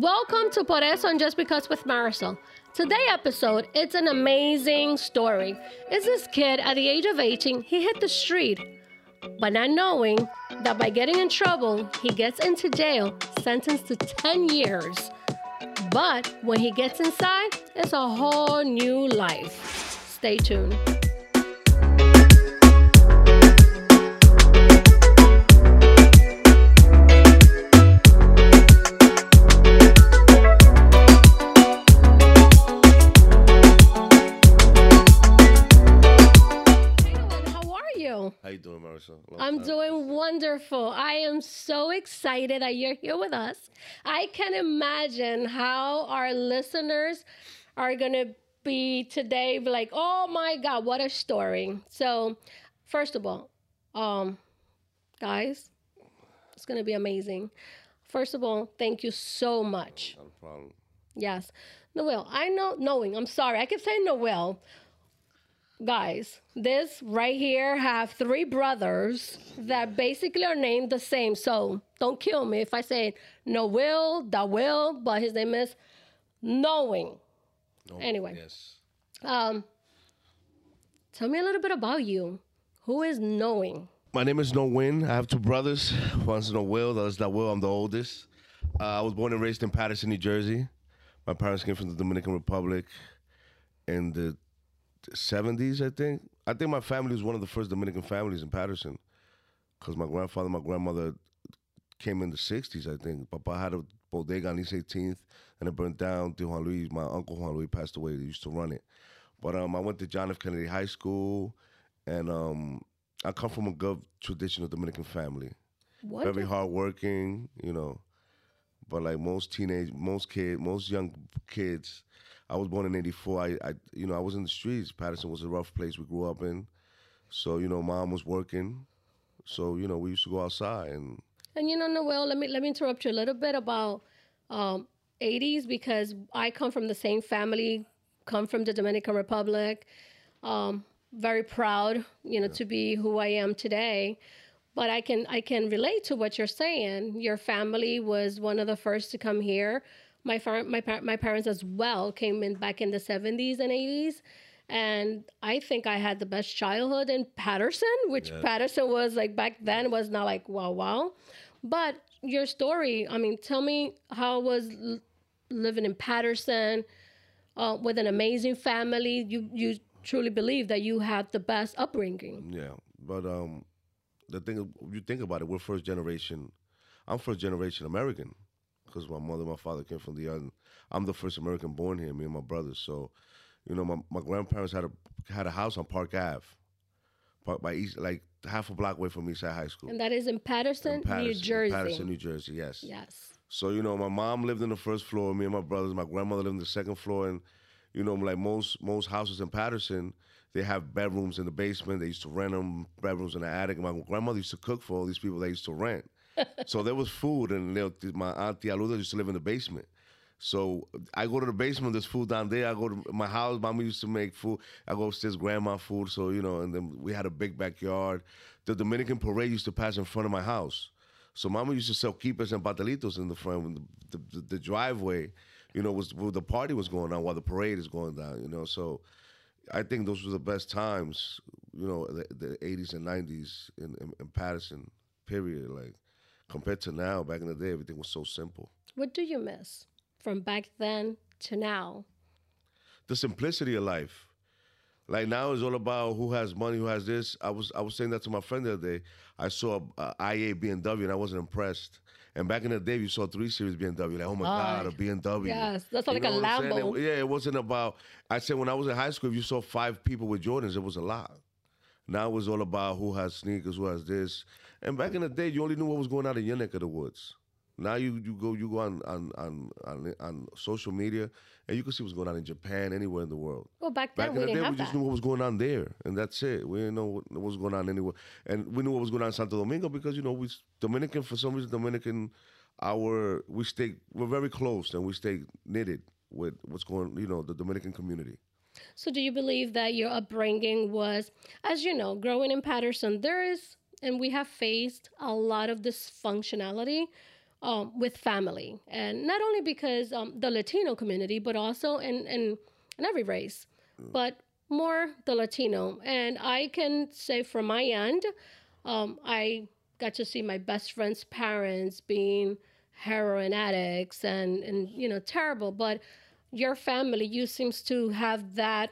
Welcome to Por Eso and Just Because with Marisol. Today episode, it's an amazing story. It's this kid at the age of 18, he hit the street, but not knowing that by getting in trouble, he gets into jail, sentenced to 10 years. But when he gets inside, it's a whole new life. Stay tuned. How you doing, Marisol? Long I'm doing wonderful. I am so excited that you're here with us. I can imagine how our listeners are going to be today be like, "Oh my god, what a story." So, first of all, um guys, it's going to be amazing. First of all, thank you so much. Not a problem. Yes. Noel, I know, knowing, I'm sorry, I keep saying Noel. Guys, this right here have three brothers that basically are named the same. So don't kill me if I say Noel, Dawil, but his name is Knowing. No, Anyway. Yes. Um, tell me a little bit about you. Who is Knowing? My name is No Win. I have two brothers. One's No Will. The other's not Will. I'm the oldest. Uh, I was born and raised in Paterson, New Jersey. My parents came from the Dominican Republic in the 70s, I think. I think my family was one of the first Dominican families in Paterson because my grandfather my grandmother came in the 60s, I think. Papa had a bodega on East 18th and it burned down. Tío Juan Luis, my uncle Juan Luis passed away. They used to run it. But um, I went to John F. Kennedy High School and um, I come from a good traditional Dominican family. What? Very hardworking, you know. But like most teenage, most kid, most young kids, I was born in '84. I, I, you know, I was in the streets. Paterson was a rough place we grew up in. So you know, mom was working. So you know, we used to go outside and And you know, Noel, let me let me interrupt you a little bit about um, 80s because I come from the same family, come from the Dominican Republic. Um, very proud, you know, to be who I am today. But I can I can relate to what you're saying. Your family was one of the first to come here. My far, my par- my parents as well came in back in the 70s and 80s. And I think I had the best childhood in Paterson, which Paterson was like back then was not like wow wow. But your story, I mean, tell me how was l- living in Paterson uh, with an amazing family. You you truly believe that you had the best upbringing. yeah. But um, the thing you think about it, we're first generation. I'm first generation American because my mother, and my father came from the other. I'm the first American born here. Me and my brothers. So, you know, my, my grandparents had a had a house on Park Ave, Park by East, like half a block away from Eastside High School. And that is in Paterson, In Paterson, New Jersey. Paterson, New Jersey. Yes. Yes. So you know, my mom lived in the first floor. Me and my brothers. My grandmother lived in the second floor, and you know, like most most houses in Paterson, they have bedrooms in the basement. They used to rent them bedrooms in the attic. And my grandmother used to cook for all these people they used to rent. So there was food, and they, my auntie Aluda used to live in the basement. So I go to the basement. There's food down there. I go to my house. Mama used to make food. I go upstairs, grandma food. So you know, and then we had a big backyard. The Dominican parade used to pass in front of my house. So Mama used to sell keepers and patelitos in the front. The, the, the driveway, you know, was where the party was going on while the parade is going down. You know, so I think those were the best times. You know, the, the 80s and 90s in, in, in Paterson. Period. Like compared to now, back in the day, everything was so simple. What do you miss from back then to now? the simplicity of life. Like now it's all about who has money, who has this. I was I was saying that to my friend the other day. I saw uh, a, a IA BMW and I wasn't impressed. And back in the day, you saw three series BMW. Like, oh my God, a BMW. Yes, that's like a Lambo. It- yeah, it wasn't about. I said when I was in high school, if you saw five people with Jordans, it was a lot. Now it was all about who has sneakers, who has this. And back in the day, you only knew what was going on in your neck of the woods. Now you you go you go on on on on, on social media and you can see what's going on in Japan, anywhere in the world. Well, back then Back in we the day, we just that. knew what was going on there, and that's it. We didn't know what, what was going on anywhere, and we knew what was going on in Santo Domingo because you know we Dominican for some reason Dominican, our we stay we're very close and we stay knitted with what's going you know the Dominican community. So, do you believe that your upbringing was, as you know, growing in Paterson, there is, and we have faced a lot of dysfunctionality um, with family, and not only because um, the Latino community, but also in in, in every race, but more the Latino. And I can say from my end, um, I got to see my best friend's parents being heroin addicts and and you know terrible, but your family, you seems to have that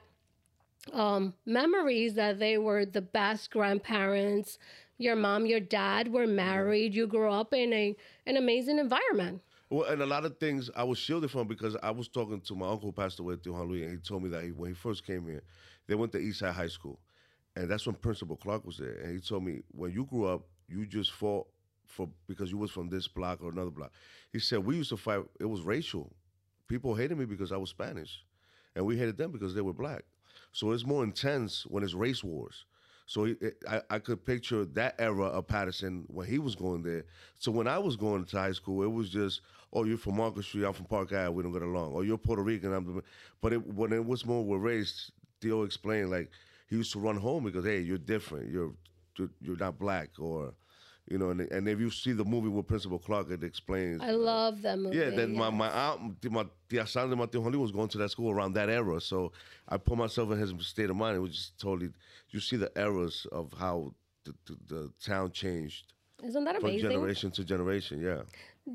um, memories that they were the best grandparents. Your mom, your dad were mm-hmm. married. You grew up in a an amazing environment. Well, and a lot of things I was shielded from because I was talking to my uncle who passed away, Theo Louis, and he told me that he, when he first came here, they went to Eastside High School, and that's when Principal Clark was there. And he told me when you grew up, you just fought for because you was from this block or another block. He said we used to fight. It was racial. People hated me because I was Spanish, and we hated them because they were black. So it's more intense when it's race wars. So it, I, I could picture that era of Paterson when he was going there. So when I was going to high school, it was just, oh, you're from Market Street, I'm from Park Ave, we don't get along. Or you're Puerto Rican, I'm. But it, when it was more with race, Theo explained like he used to run home because hey, you're different, you're you're not black, or you know, and, and if you see the movie with Principal Clark, it explains. I love that movie. Yeah, then yes. my my aunt, my tia Sandra Mateo Honey was going to that school around that era, so I put myself in his state of mind. It was just totally. You see the eras of how the, the, the town changed Isn't that amazing? from generation to generation. Yeah.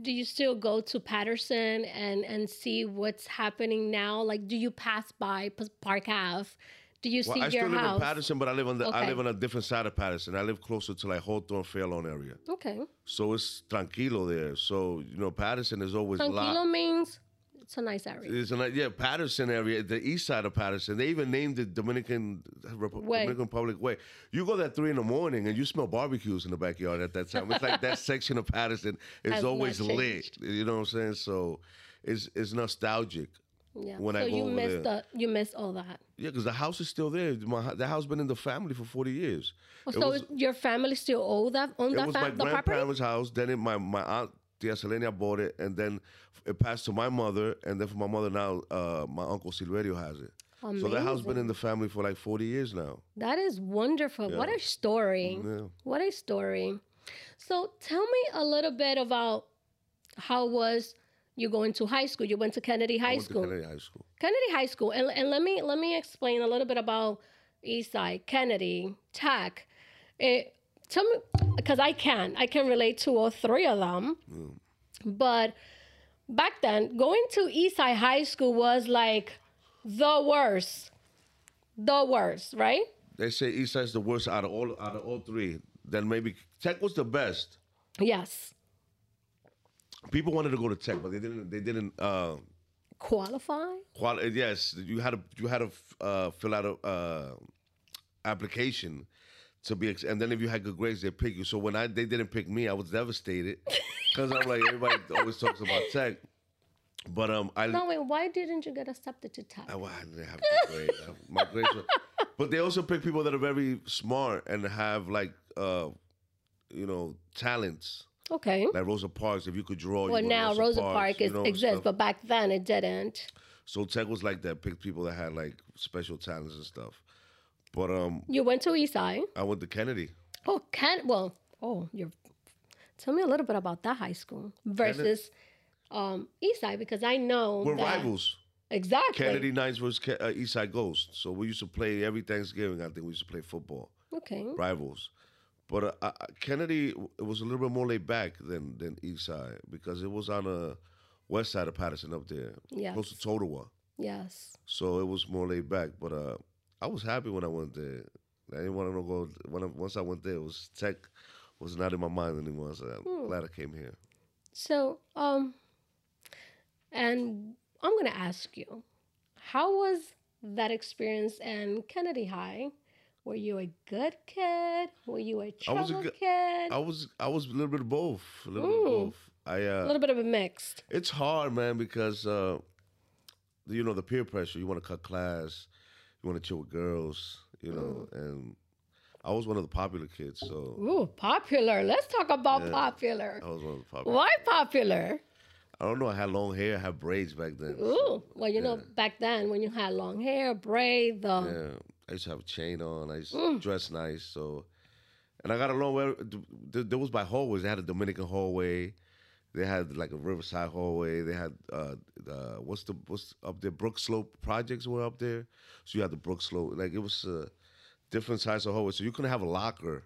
Do you still go to Paterson and and see what's happening now? Like, do you pass by Park Ave? Do you Well, see I your still live house? in Paterson, but I live on the I live on a different side of Paterson. I live closer to like Hawthorne, Fairlawn area, Okay. so it's tranquilo there. So you know, Paterson is always Tranquilo means it's a nice area. It's a, nice, yeah, Paterson area, the east side of Paterson. They even named it Dominican Rep- Way. Dominican Public Way. You go there three in the morning and you smell barbecues in the backyard at that time. It's like that section of Paterson is Has always lit. You know what I'm saying? So it's it's nostalgic. Yeah. when so I go you over miss there. the you miss all that. Yeah, because the house is still there. My, the house been in the family for 40 years. Oh, so was- your family still own that It that was fam- my the grandparents' house. Then it, my my aunt Tia Selenia bought it, and then it passed to my mother, and then for my mother now, uh, my uncle Silverio has it. So that house been in the family for like 40 years now. That is wonderful. What a story. Yeah. What a story. So tell me a little bit about how was you going to high school? You went to Kennedy High I went to School. Kennedy High School. Kennedy High School. And, and let me let me explain a little bit about Eastside, Kennedy, Tech. It, tell me because I can. I can relate to all three of them. Mm. But back then, going to Eastside High School was like the worst. The worst, right? They say Eastside's the worst out of all out of all three. Then maybe Tech was the best. Yes. People wanted to go to Tech, but they didn't. They didn't. Uh, Qualify? quali- yes, you had to. You had to uh, fill out a uh, application to be. Ex- and then if you had good grades, they pick you. So when I they didn't pick me, I was devastated because I'm like everybody always talks about Tech, but um, I. No, wait, why didn't you get accepted to Tech? I, well, I didn't have good grades. My grades were, but they also pick people that are very smart and have like, uh, you know, talents. Okay. Like Rosa Parks, if you could draw. Well, now Rosa Park is, you know, exists, stuff. but back then it didn't. so Tech was like that. Picked people that had like special talents and stuff. But um, You went to Eastside. I went to Kennedy. Oh, Ken. Well, oh, you're. Tell me a little bit about that high school versus um, Eastside because I know We're that- rivals. Exactly. Kennedy Knights versus Ke- uh, Eastside Ghosts. So we used to play every Thanksgiving. I think we used to play football. Okay. rivals. But uh, uh, Kennedy it was a little bit more laid back than than East Side because it was on the west side of Paterson up there, Yes. close to Totowa. Yes. So it was more laid back. But uh, I was happy when I went there. I didn't want to go. When I, once I went there, it was tech was not in my mind anymore. So I'm Hmm. glad I came here. So, um, and I'm gonna ask you, how was that experience in Kennedy High? Were you a good kid? Were you a I was a trouble good- kid? I was I was a little bit of both. A little bit of Ooh. both. I a uh, a little bit of a mixed. it's hard, man, because uh, you know the peer pressure. You want to cut class, you want to chill with girls, you know. And I was one of the popular kids, so Ooh, popular. Let's talk about Yeah. popular. I was one of the popular. Why popular? I don't know. I had long hair, I had braids back then. so, Ooh, well, you know, back then when you had long hair, braid, the yeah, I used to have a chain on. I used to dress nice, so. And I got along where th- th- there was by hallways. They had a Dominican hallway. They had like a Riverside hallway. They had uh, uh, what's the what's up there? Brook Slope projects were up there. So you had the Brook Slope. Like it was uh, different size of hallway. So you couldn't have a locker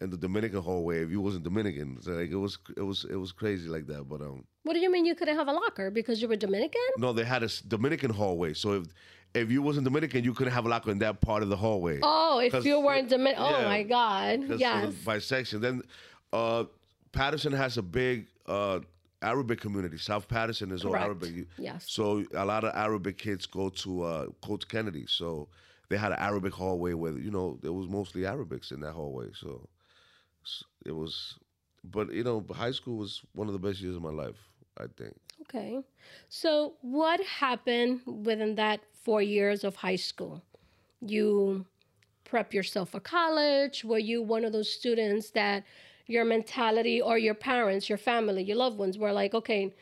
in the Dominican hallway if you wasn't Dominican. So like it was it was it was crazy like that. But um, What do you mean you couldn't have a locker because you were Dominican? no, they had a Dominican hallway. So if if you wasn't Dominican, you couldn't have a locker in that part of the hallway. Oh, if you weren't Dominican. Oh yeah. my God, Yes. the- by section. Then uh, Paterson has a big uh, Arabic community. South Paterson is all Arabic. Yes. So a lot of Arabic kids go to uh, Coach Kennedy. So they had an Arabic hallway where you know there was mostly Arabics in that hallway. So it was, but you know, high school was one of the best years of my life. I think. Okay. So, what happened within that four years of high school? You prep yourself for college? Were you one of those students that your mentality or your parents, your family, your loved ones were like, okay,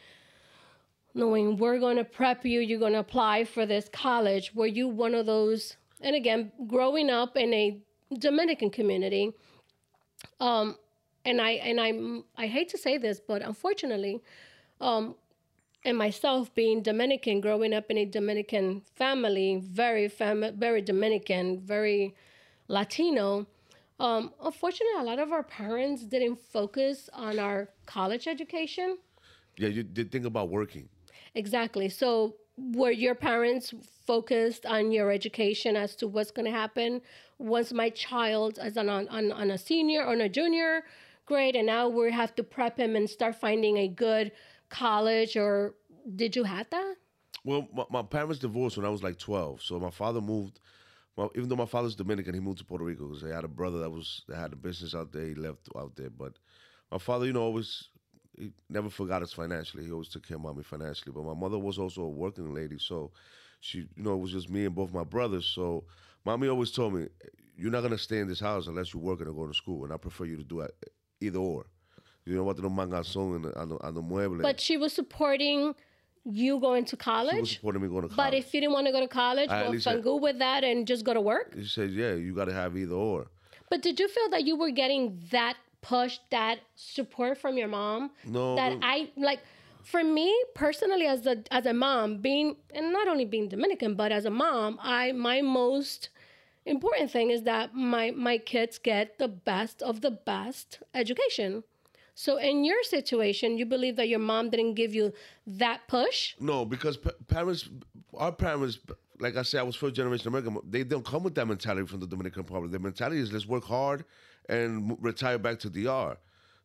knowing we're going to prep you, you're going to apply for this college? Were you one of those? And again, growing up in a Dominican community, um, and I and I I hate to say this, but unfortunately, um, and myself being Dominican, growing up in a Dominican family, very fam- very Dominican, very Latino. Um, unfortunately, a lot of our parents didn't focus on our college education. Yeah, you did think about working. Exactly. So, were your parents focused on your education as to what's going to happen once my child is on, on, on a senior or on a junior grade, and now we have to prep him and start finding a good college? Or did you have that? Well, my, my parents divorced when I was like 12. So my father moved. Well, even though my father's Dominican, he moved to Puerto Rico because he had a brother that was that had a business out there. He left out there, but my father, you know, always he never forgot us financially. He always took care of me financially. But my mother was also a working lady, so she, you know, it was just me and both my brothers. So mommy always told me, "You're not gonna stay in this house unless you're working or going to school, and I prefer you to do it either or." You know what? No mangazón en on the, on the mueble. But she was supporting you going to she was college. supporting me going to college. But if you didn't want to go to college, I well, least fun had- good with that and just go to work. He said, "Yeah, you got to have either or." But did you feel that you were getting that push, that support from your mom? No, That I like. For me personally, as a as a mom, being and not only being Dominican, but as a mom, I my most important thing is that my my kids get the best of the best education. So in your situation, you believe that your mom didn't give you that push? No, because pa- parents, our parents, like I said, I was first generation American. They don't come with that mentality from the Dominican Republic. Their mentality is let's work hard and retire back to DR.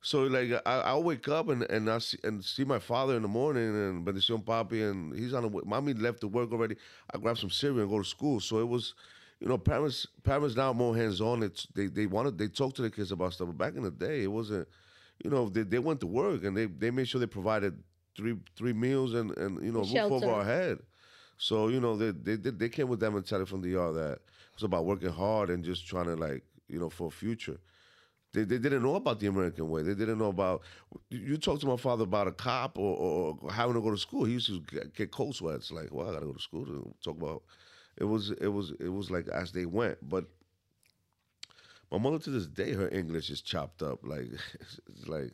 So like I, I'll wake up and and I see, and see my father in the morning and bendición papi and he's on the way. Mommy left to work already. I grab some cereal and go to school. So it was, you know, parents parents now more hands on. It's they they wanted they talk to the kids about stuff. But back in the day, it wasn't. You know, they, they went to work and they, they made sure they provided three three meals and, and you know roof over our head. So you know they they they they came with that mentality from the yard that it was about working hard and just trying to like you know for a future. They, they didn't know about the American way. They didn't know about. You talk to my father about a cop or, or, having to go to school. He used to get, get cold sweats. Like, well, I gotta go to school to talk about. It was it was it was like as they went. But my mother to this day, her English is chopped up. Like it's like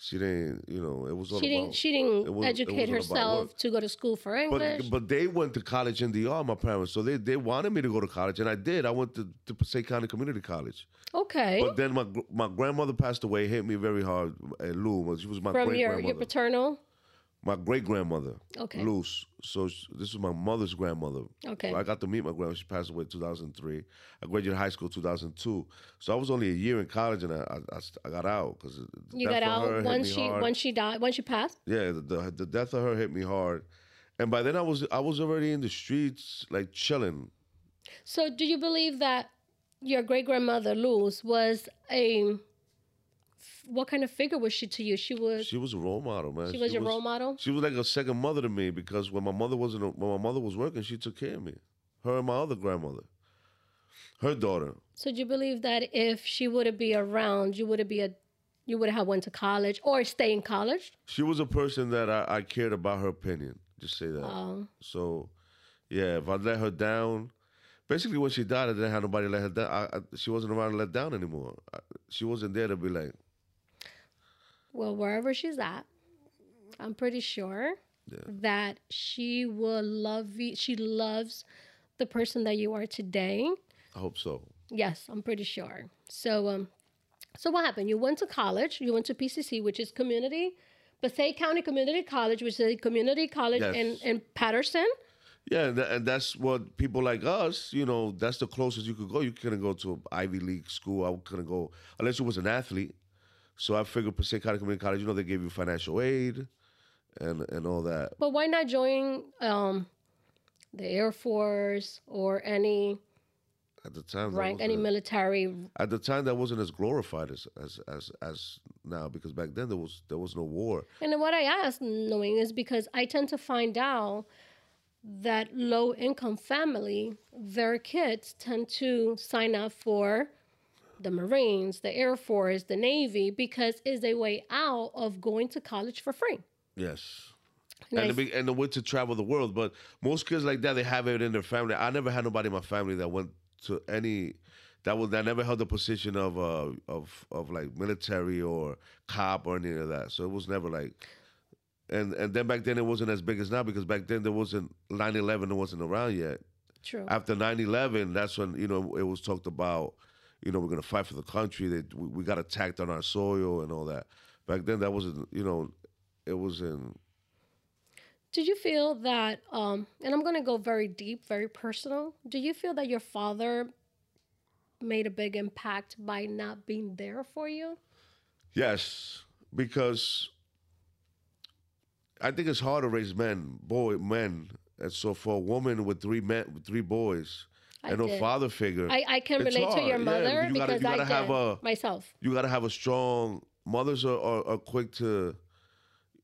she didn't. You know, it was all She about. didn't. She didn't was- educate herself to go to school for English. But but they went to college in DR, my parents. So they, they wanted me to go to college, and I did. I went to, to Passaic County Community College. okay. But then my my grandmother passed away, hit me very hard. Uh, Lou, she was my From your your paternal. My great grandmother. Okay. Luz. So sh- this is my mother's grandmother. Okay. I got to meet my grandmother. She passed away in 2003. I graduated high school 2002. So I was only a year in college, and I I, I got out because You got out once she once she died. Once she passed. yeah, the, the the death of her hit me hard, and by then I was I was already in the streets like chilling. So, do you believe that your great grandmother Luz was a what kind of figure was she to you? She was She was a role model, man. she was your role model. She was like a second mother to me because when my mother wasn't when my mother was working, she took care of me. Her and my other grandmother, her daughter. So, do you believe that if she would be around, you would have be a you would have went to college or stay in college? She was a person that I, I cared about her opinion. Just say that. Um, So, yeah, if I let her down, basically when she died, I didn't have nobody to let her down. I, I, she wasn't around to let down anymore. I, she wasn't there to be like, well, wherever she's at, I'm pretty sure that she will love you. She loves the person that you are today. I hope so. Yes, I'm pretty sure. So, um, so what happened? You went to college. You went to PCC, which is community, Passaic County Community College, which is a community college Yes. in in Paterson. Yeah, and, tha- and that's what people like us, you know, that's the closest you could go. You couldn't go to an Ivy League school. I couldn't go unless you was an athlete. So I figured Passaic County Community College, you know, they gave you financial aid and and all that. But why not join um, the Air Force or any At the time, rank, any military? at the time that wasn't as glorified as, as as as now because back then there was there was no war. And then what I ask knowing is because I tend to find out that low income family, their kids tend to sign up for the Marines, the Air Force, the Navy, because it's a way out of going to college for free. Yes. And the, big, and the way to travel the world, but most kids like that they have it in their family. I never had nobody in my family that went to any that was that never held the position of uh of of like military or cop or any of that. So it was never like and and then back then it wasn't as big as now because back then there wasn't 9-11 it wasn't around yet. True. After 9-11, that's when, you know, it was talked about, you know, we're gonna fight for the country, that we, we got attacked on our soil and all that. Back then that wasn't you know, it wasn't Did you feel that, um, and I'm going to go very deep, very personal. Do you feel that your father made a big impact by not being there for you? Yes, because I think it's hard to raise men, boy, men. And so for a woman with three men, with three boys, I and did. father figure, I, I can It's relate to hard, your yeah, mother you gotta- because you I gotta did have a- myself. you got to have a strong. Mothers are, are, are quick to,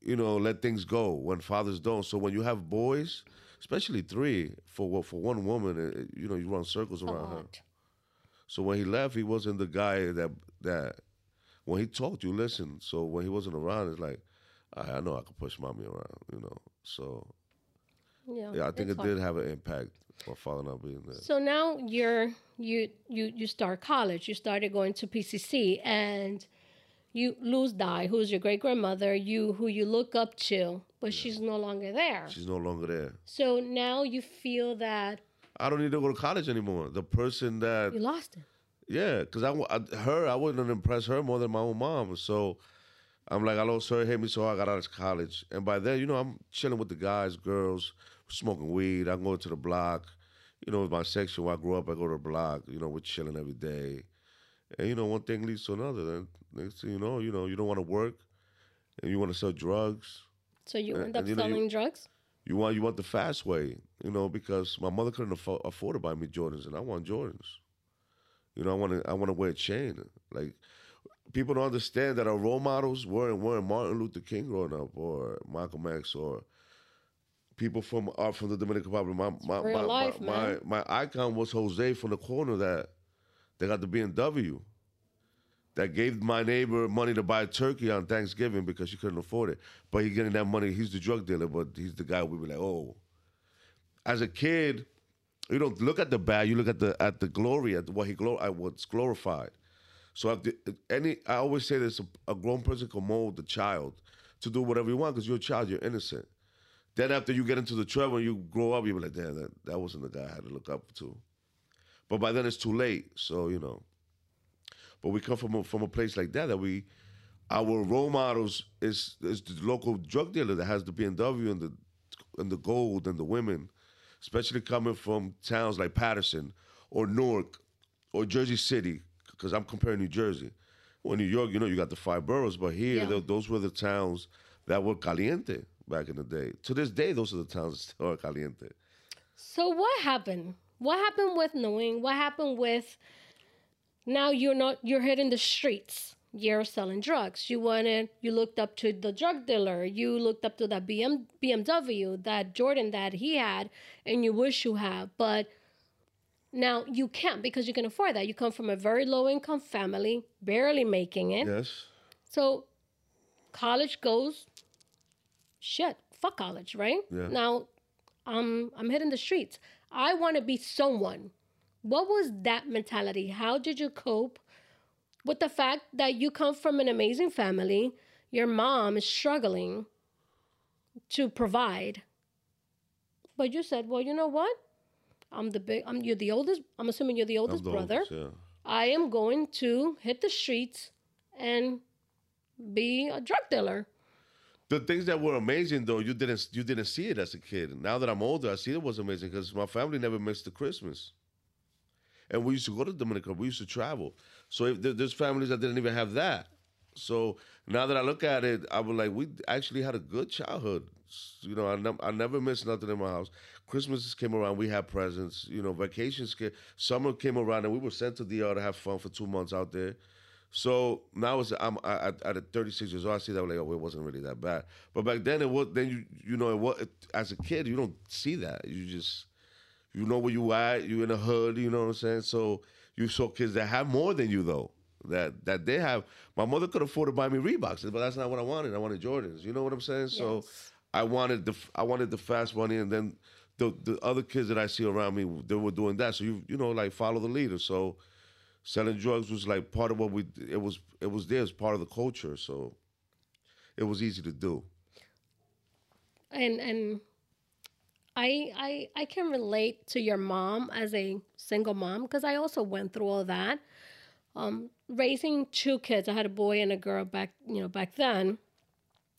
you know, let things go when fathers don't. So when you have boys, especially three, for for one woman, it, it- you know, you run circles around her. So when he left, he wasn't the guy that that when he talked, you listened. So when he wasn't around, it's like, I, I know I could push mommy around, you know. So Yeah, yeah, I think it hard. did have an impact. My father not being there. So now you're you you you start college. You started going to PCC, and you lose Di, who's your great grandmother. You who you look up to, but she's no longer there. She's no longer there. So now you feel that I don't need to go to college anymore. The person that you lost it. Yeah, because I, I- her, I wouldn't impress her more than my own mom. So I'm like, I lost her, hit me, so I got out of college. And by then, you know, I'm chilling with the guys, girls, smoking weed. I'm going to the block. You know, my section where I grew up, I go to the block. You know, we're chilling every day. And, you know, one thing leads to another. Then next thing you know, you know, you don't want to work and you want to sell drugs. So you Uh, end up and you know, you- selling drugs. You want you want the fast way, you know, because my mother couldn't afford, afford to buy me Jordans, and I want Jordans. You know, I want to I want to wear a chain. Like people don't understand that our role models weren't weren't Martin Luther King growing up, or Malcolm X, or people from are from the Dominican Republic. My my my, life, my, my my icon was Jose from the corner that they got the BMW. That gave my neighbor money to buy turkey on Thanksgiving because she couldn't afford it. But he getting that money. He's the drug dealer, but he's the guy we be like, oh. As a kid, you don't look at the bad. You look at the at the glory, at what he glor- at what's glorified. So if the, any, I always say this: a, a grown person can mold the child to do whatever you want because you're a child, you're innocent. Then after you get into the trouble and you grow up, you're like, damn, that, that wasn't the guy I had to look up to. But by then it's too late. So you know. But we come from a, from a place like that that we, our role models is is the local drug dealer that has the BMW and the and the gold and the women, especially coming from towns like Paterson or Newark or Jersey City, because I'm comparing New Jersey. Well, New York, you know, you got the five boroughs, but here, Yeah. those were the towns that were caliente back in the day. To this day, those are the towns that still are caliente. So what happened? What happened with knowing? What happened with now you're not you're hitting the streets. You're selling drugs. You wanted you looked up to the drug dealer. You looked up to that BM, BMW, that Jordan that he had, and you wish you have, but now you can't because you can afford that. You come from a very low income family, barely making it. Yes. So college goes shit, fuck college, right? Yeah. Now I'm I'm hitting the streets. I want to be someone. What was that mentality? How did you cope with the fact that you come from an amazing family? Your mom is struggling to provide. But you said, well, you know what? I'm the big. I'm you're the oldest. I'm assuming you're the oldest the brother. oldest, yeah. I am going to hit the streets and be a drug dealer. The things that were amazing though, you didn't you didn't see it as a kid. Now that I'm older, I see it was amazing because my family never missed the Christmas. And we used to go to Dominica. We used to travel. So if there, there's families that didn't even have that. So now that I look at it, I was like, we actually had a good childhood. You know, I, nev- I never missed nothing in my house. Christmases came around, we had presents. You know, vacations came, summer came around, and we were sent to DR to have fun for two months out there. So now it's I'm I, I- at 36 years old. I see that like, oh, it wasn't really that bad. But back then it was. Then you you know, it was, as a kid, you don't see that. You just you know where you at. You in the hood. You know what I'm saying. So you saw kids that have more than you though. That that they have. My mother could afford to buy me Reeboks, but that's not what I wanted. I wanted Jordans. You know what I'm saying? So I wanted the I wanted the fast money, and then the the other kids that I see around me, they were doing that. So you you know like follow the leader. So selling drugs was like part of what we it was it was there as part of the culture. So it was easy to do. and and I I I can relate to your mom as a single mom because I also went through all that. Um, raising two kids, I had a boy and a girl back you know back then,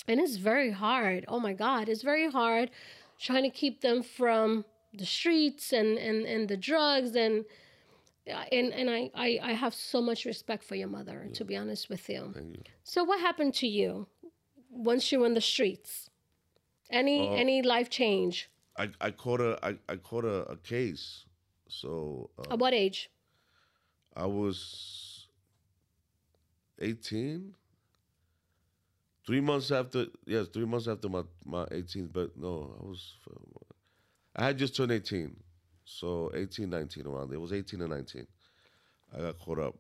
and it's very hard. Oh my God, it's very hard trying to keep them from the streets and and and the drugs and. And and I, I, I have so much respect for your mother, to be honest with you. Thank you. So what happened to you once you were in the streets? Any Uh, any life change? I, I caught a I, I caught a, a case. So uh, At what age? I was 18. Three months after, yes, three months after my, my 18th, but no, I was, I had just turned 18. So 18, 19 around there. It was 18 and 19. I got caught up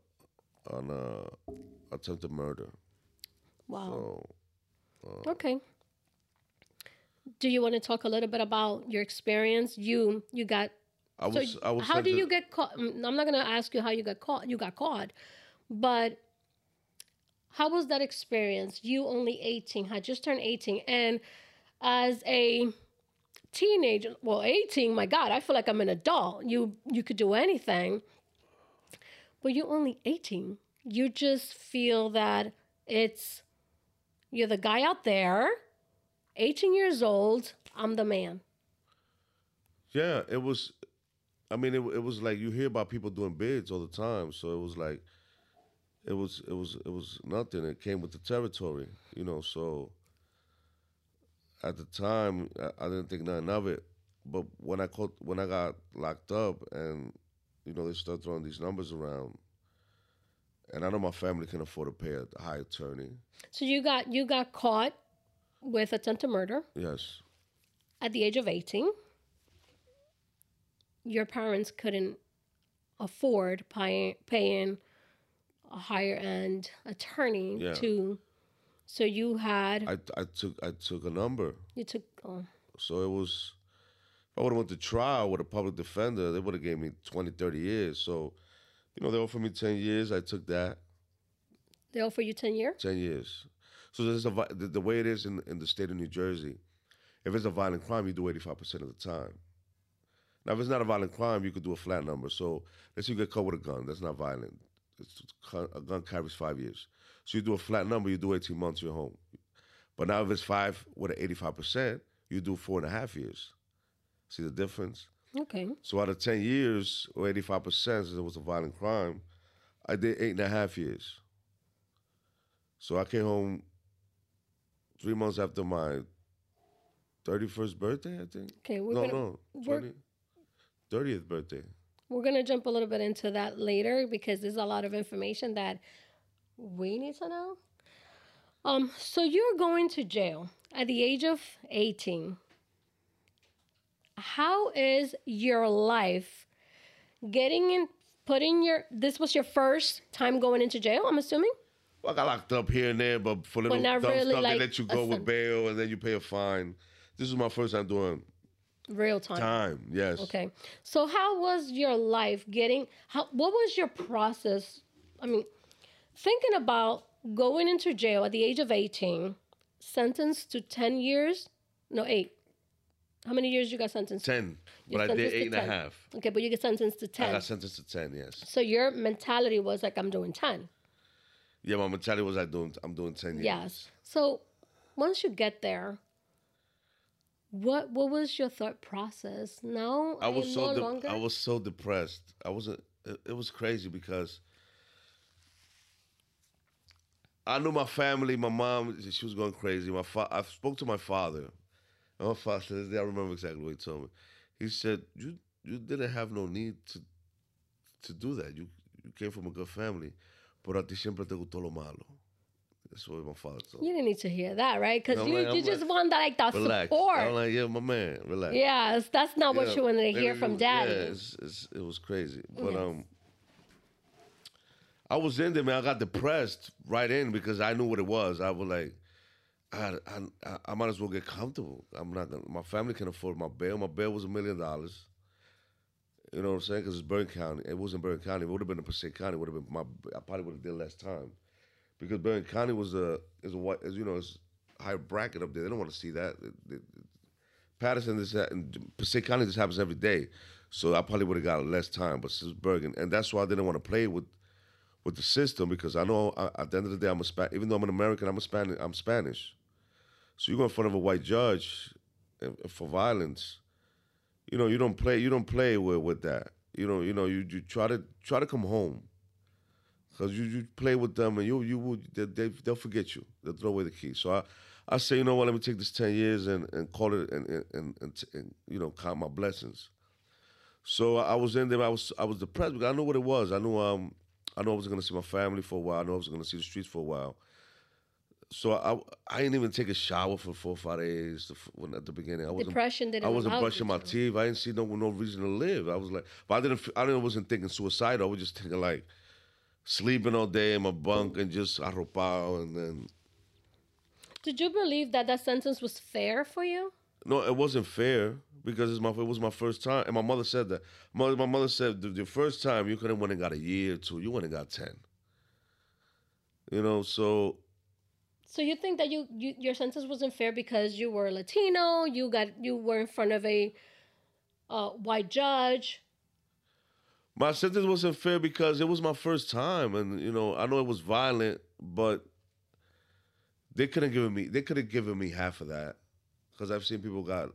on uh, attempted murder. Wow. So okay. Do you want to talk a little bit about your experience? You you got I so was, I was how do you get caught? Mm, I'm not going to ask you how you got caught. You got caught, but how was that experience? You only 18, had just turned 18, and as a teenager, well, 18, my God, I feel like I'm an adult. You you could do anything, but you're only 18. You just feel that it's you're the guy out there, 18 years old. I'm the man. Yeah, it was. I mean, it it was like you hear about people doing bids all the time, so it was like, it was it was it was nothing. It came with the territory, you know. So at the time, I, I didn't think nothing of it. But when I caught, when I got locked up, and you know they start throwing these numbers around, and I know my family can afford to pay a high attorney. So you got you got caught with attempted murder Yes, at the age of 18. Your parents couldn't afford pay, paying a higher end attorney Yeah. to so you had I I took I took a number. you took oh, So it was, if I would have went to trial with a public defender, they would have gave me 20, 30 years. So, you know, they offered me 10 years. I took that, they offer you 10 year 10 years. So there's a, the, the way it is in, in the state of New Jersey, if it's a violent crime, you do 85% of the time. Now, if it's not a violent crime, you could do a flat number. So let's say you get caught with a gun. That's not violent. It's, a gun carries five years. So you do a flat number, you do 18 months, you're home. But now if it's five with an 85%, you do four and a half years. See the difference? okay So out of 10 years, or 85%, since it was a violent crime, I did eight and a half years. So I came home three months after my 31st birthday, I think. okay we're no, gonna no, we're- 30th birthday. we're gonna jump a little bit into that later because there's a lot of information that we need to know um so you're going to jail at the age of 18 how is your life getting in putting your this was your first time going into jail i'm assuming Well, I got locked up here and there, but for little not dumb really, stuff, like, they let you go with bail and then you pay a fine. This is my first time doing real time time. Yes. Okay. So how was your life getting how what was your process? I mean, thinking about going into jail at the age of 18, sentenced to 10 years No, eight. How many years you got sentenced? Ten, You but I did eight and a half. Okay, but you get sentenced to 10. I got sentenced to ten. Yes. So your mentality was like, I'm doing 10. Yeah, my mentality was I doing. I'm doing ten years. Yes. So once you get there, what what was your thought process? Now I was so no de- longer. I was so depressed. I wasn't. It, it was crazy because I knew my family. My mom, she was going crazy. My fa- I spoke to my father. And my father says, I remember exactly what he told me. He said, "You you didn't have no need to to do that. You you came from a good family, pero a ti siempre te gustó lo malo." That's what my father told me. you didn't need to hear that, right? Because you, like- you I'm just like, want that like that Relax. support. I'm like, yeah, my man, relax. yes, that's not what you wanted to hear from was- daddy. Yeah, it's, it's, it was crazy. But Yes. um, I was in there, man. I got depressed right in because I knew what it was. I was like, I, I, I might as well get comfortable. I'm not gonna. My family can afford my bail. My bail was a million dollars. You know what I'm saying? Because it's Bergen County. It wasn't Bergen County. It would have been in Passaic County. Would have been my. I probably would have did less time, because Bergen County was a is a white as you know it's higher bracket up there. They don't want to see that. It- it- Paterson, this and Passaic County, this happens every day. So I probably would have got less time, but is Bergen, and that's why I didn't want to play with with the system because I know at the end of the day I'm a Spa- even though I'm an American, I'm a Spanish. I'm Spanish. So you go in front of a white judge for violence. You know, you don't play. You don't play with with that. You know, you know, you, you try to try to come home. Cause you, you play with them and you you they, they they'll forget you. They'll throw away the key. So I, I say you know what? Let me take this ten years and, and call it and and, and, and, and you know count my blessings. So I was in there. I was I was depressed because I knew what it was. I knew um I know I wasn't gonna see my family for a while. I know I was gonna see the streets for a while. So I I didn't even take a shower for four or five days. When at the beginning I wasn't Depression didn't I wasn't brushing my teeth. I didn't see no no reason to live. I was like, but I didn't. I didn't. wasn't thinking suicidal. I was just thinking like sleeping all day in my bunk and just arropado and then. Did you believe that that sentence was fair for you? No, it wasn't fair because it's my it was my first time, and my mother said that. My, my mother said the, the first time you could have went and got a year or two. You went and got ten. You know, so So you think that you, you your sentence wasn't fair because you were Latino, you got you were in front of a uh, white judge. My sentence wasn't fair because it was my first time, and you know I know it was violent, but they couldn't give me they could have given me half of that because I've seen people got,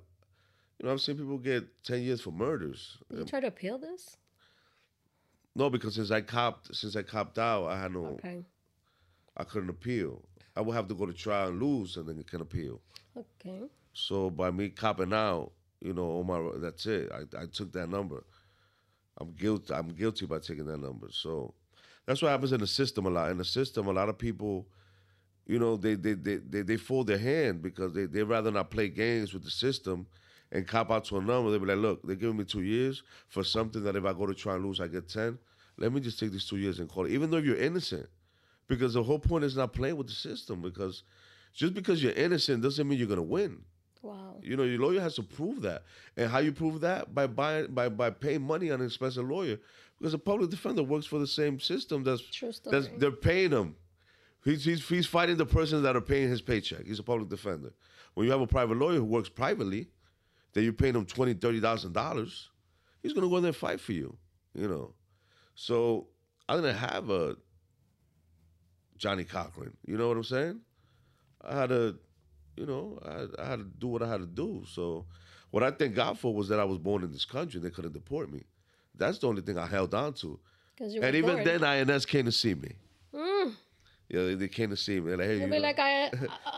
you know, I've seen people get ten years for murders. Did you try to appeal this? No, because since I copped since I copped out, I had no Okay. I couldn't appeal. I would have to go to trial and lose, and then you can appeal. Okay. So by me copping out, you know, oh my, that's it. I, I took that number. I'm guilty. I'm guilty by taking that number. So that's what happens in the system a lot. In the system, a lot of people, you know, they they they they, they fold their hand because they they rather not play games with the system and cop out to a number. They be like, look, they're giving me two years for something that if I go to try and lose, I get ten. Let me just take these two years and call it, even though you're innocent, because the whole point is not playing with the system. Because just because you're innocent doesn't mean you're gonna win. Wow. You know, your lawyer has to prove that. And how you prove that? By buying by by paying money on an expensive lawyer. Because a public defender works for the same system that's True that's they're paying him. He's, he's he's fighting the persons that are paying his paycheck. He's a public defender. When you have a private lawyer who works privately, that you're paying him twenty, thirty thousand dollars, he's gonna go in there and fight for you. You know. So I didn't have a Johnnie Cochran. You know what I'm saying? I had to, you know, I had, I had to do what I had to do. So, what I thank God for was that I was born in this country. and They couldn't deport me. That's the only thing I held on to. And even born. then, INS came to see me. Mm. Yeah, they, they came to see me. They're like, hey, You'll you be know, like, I,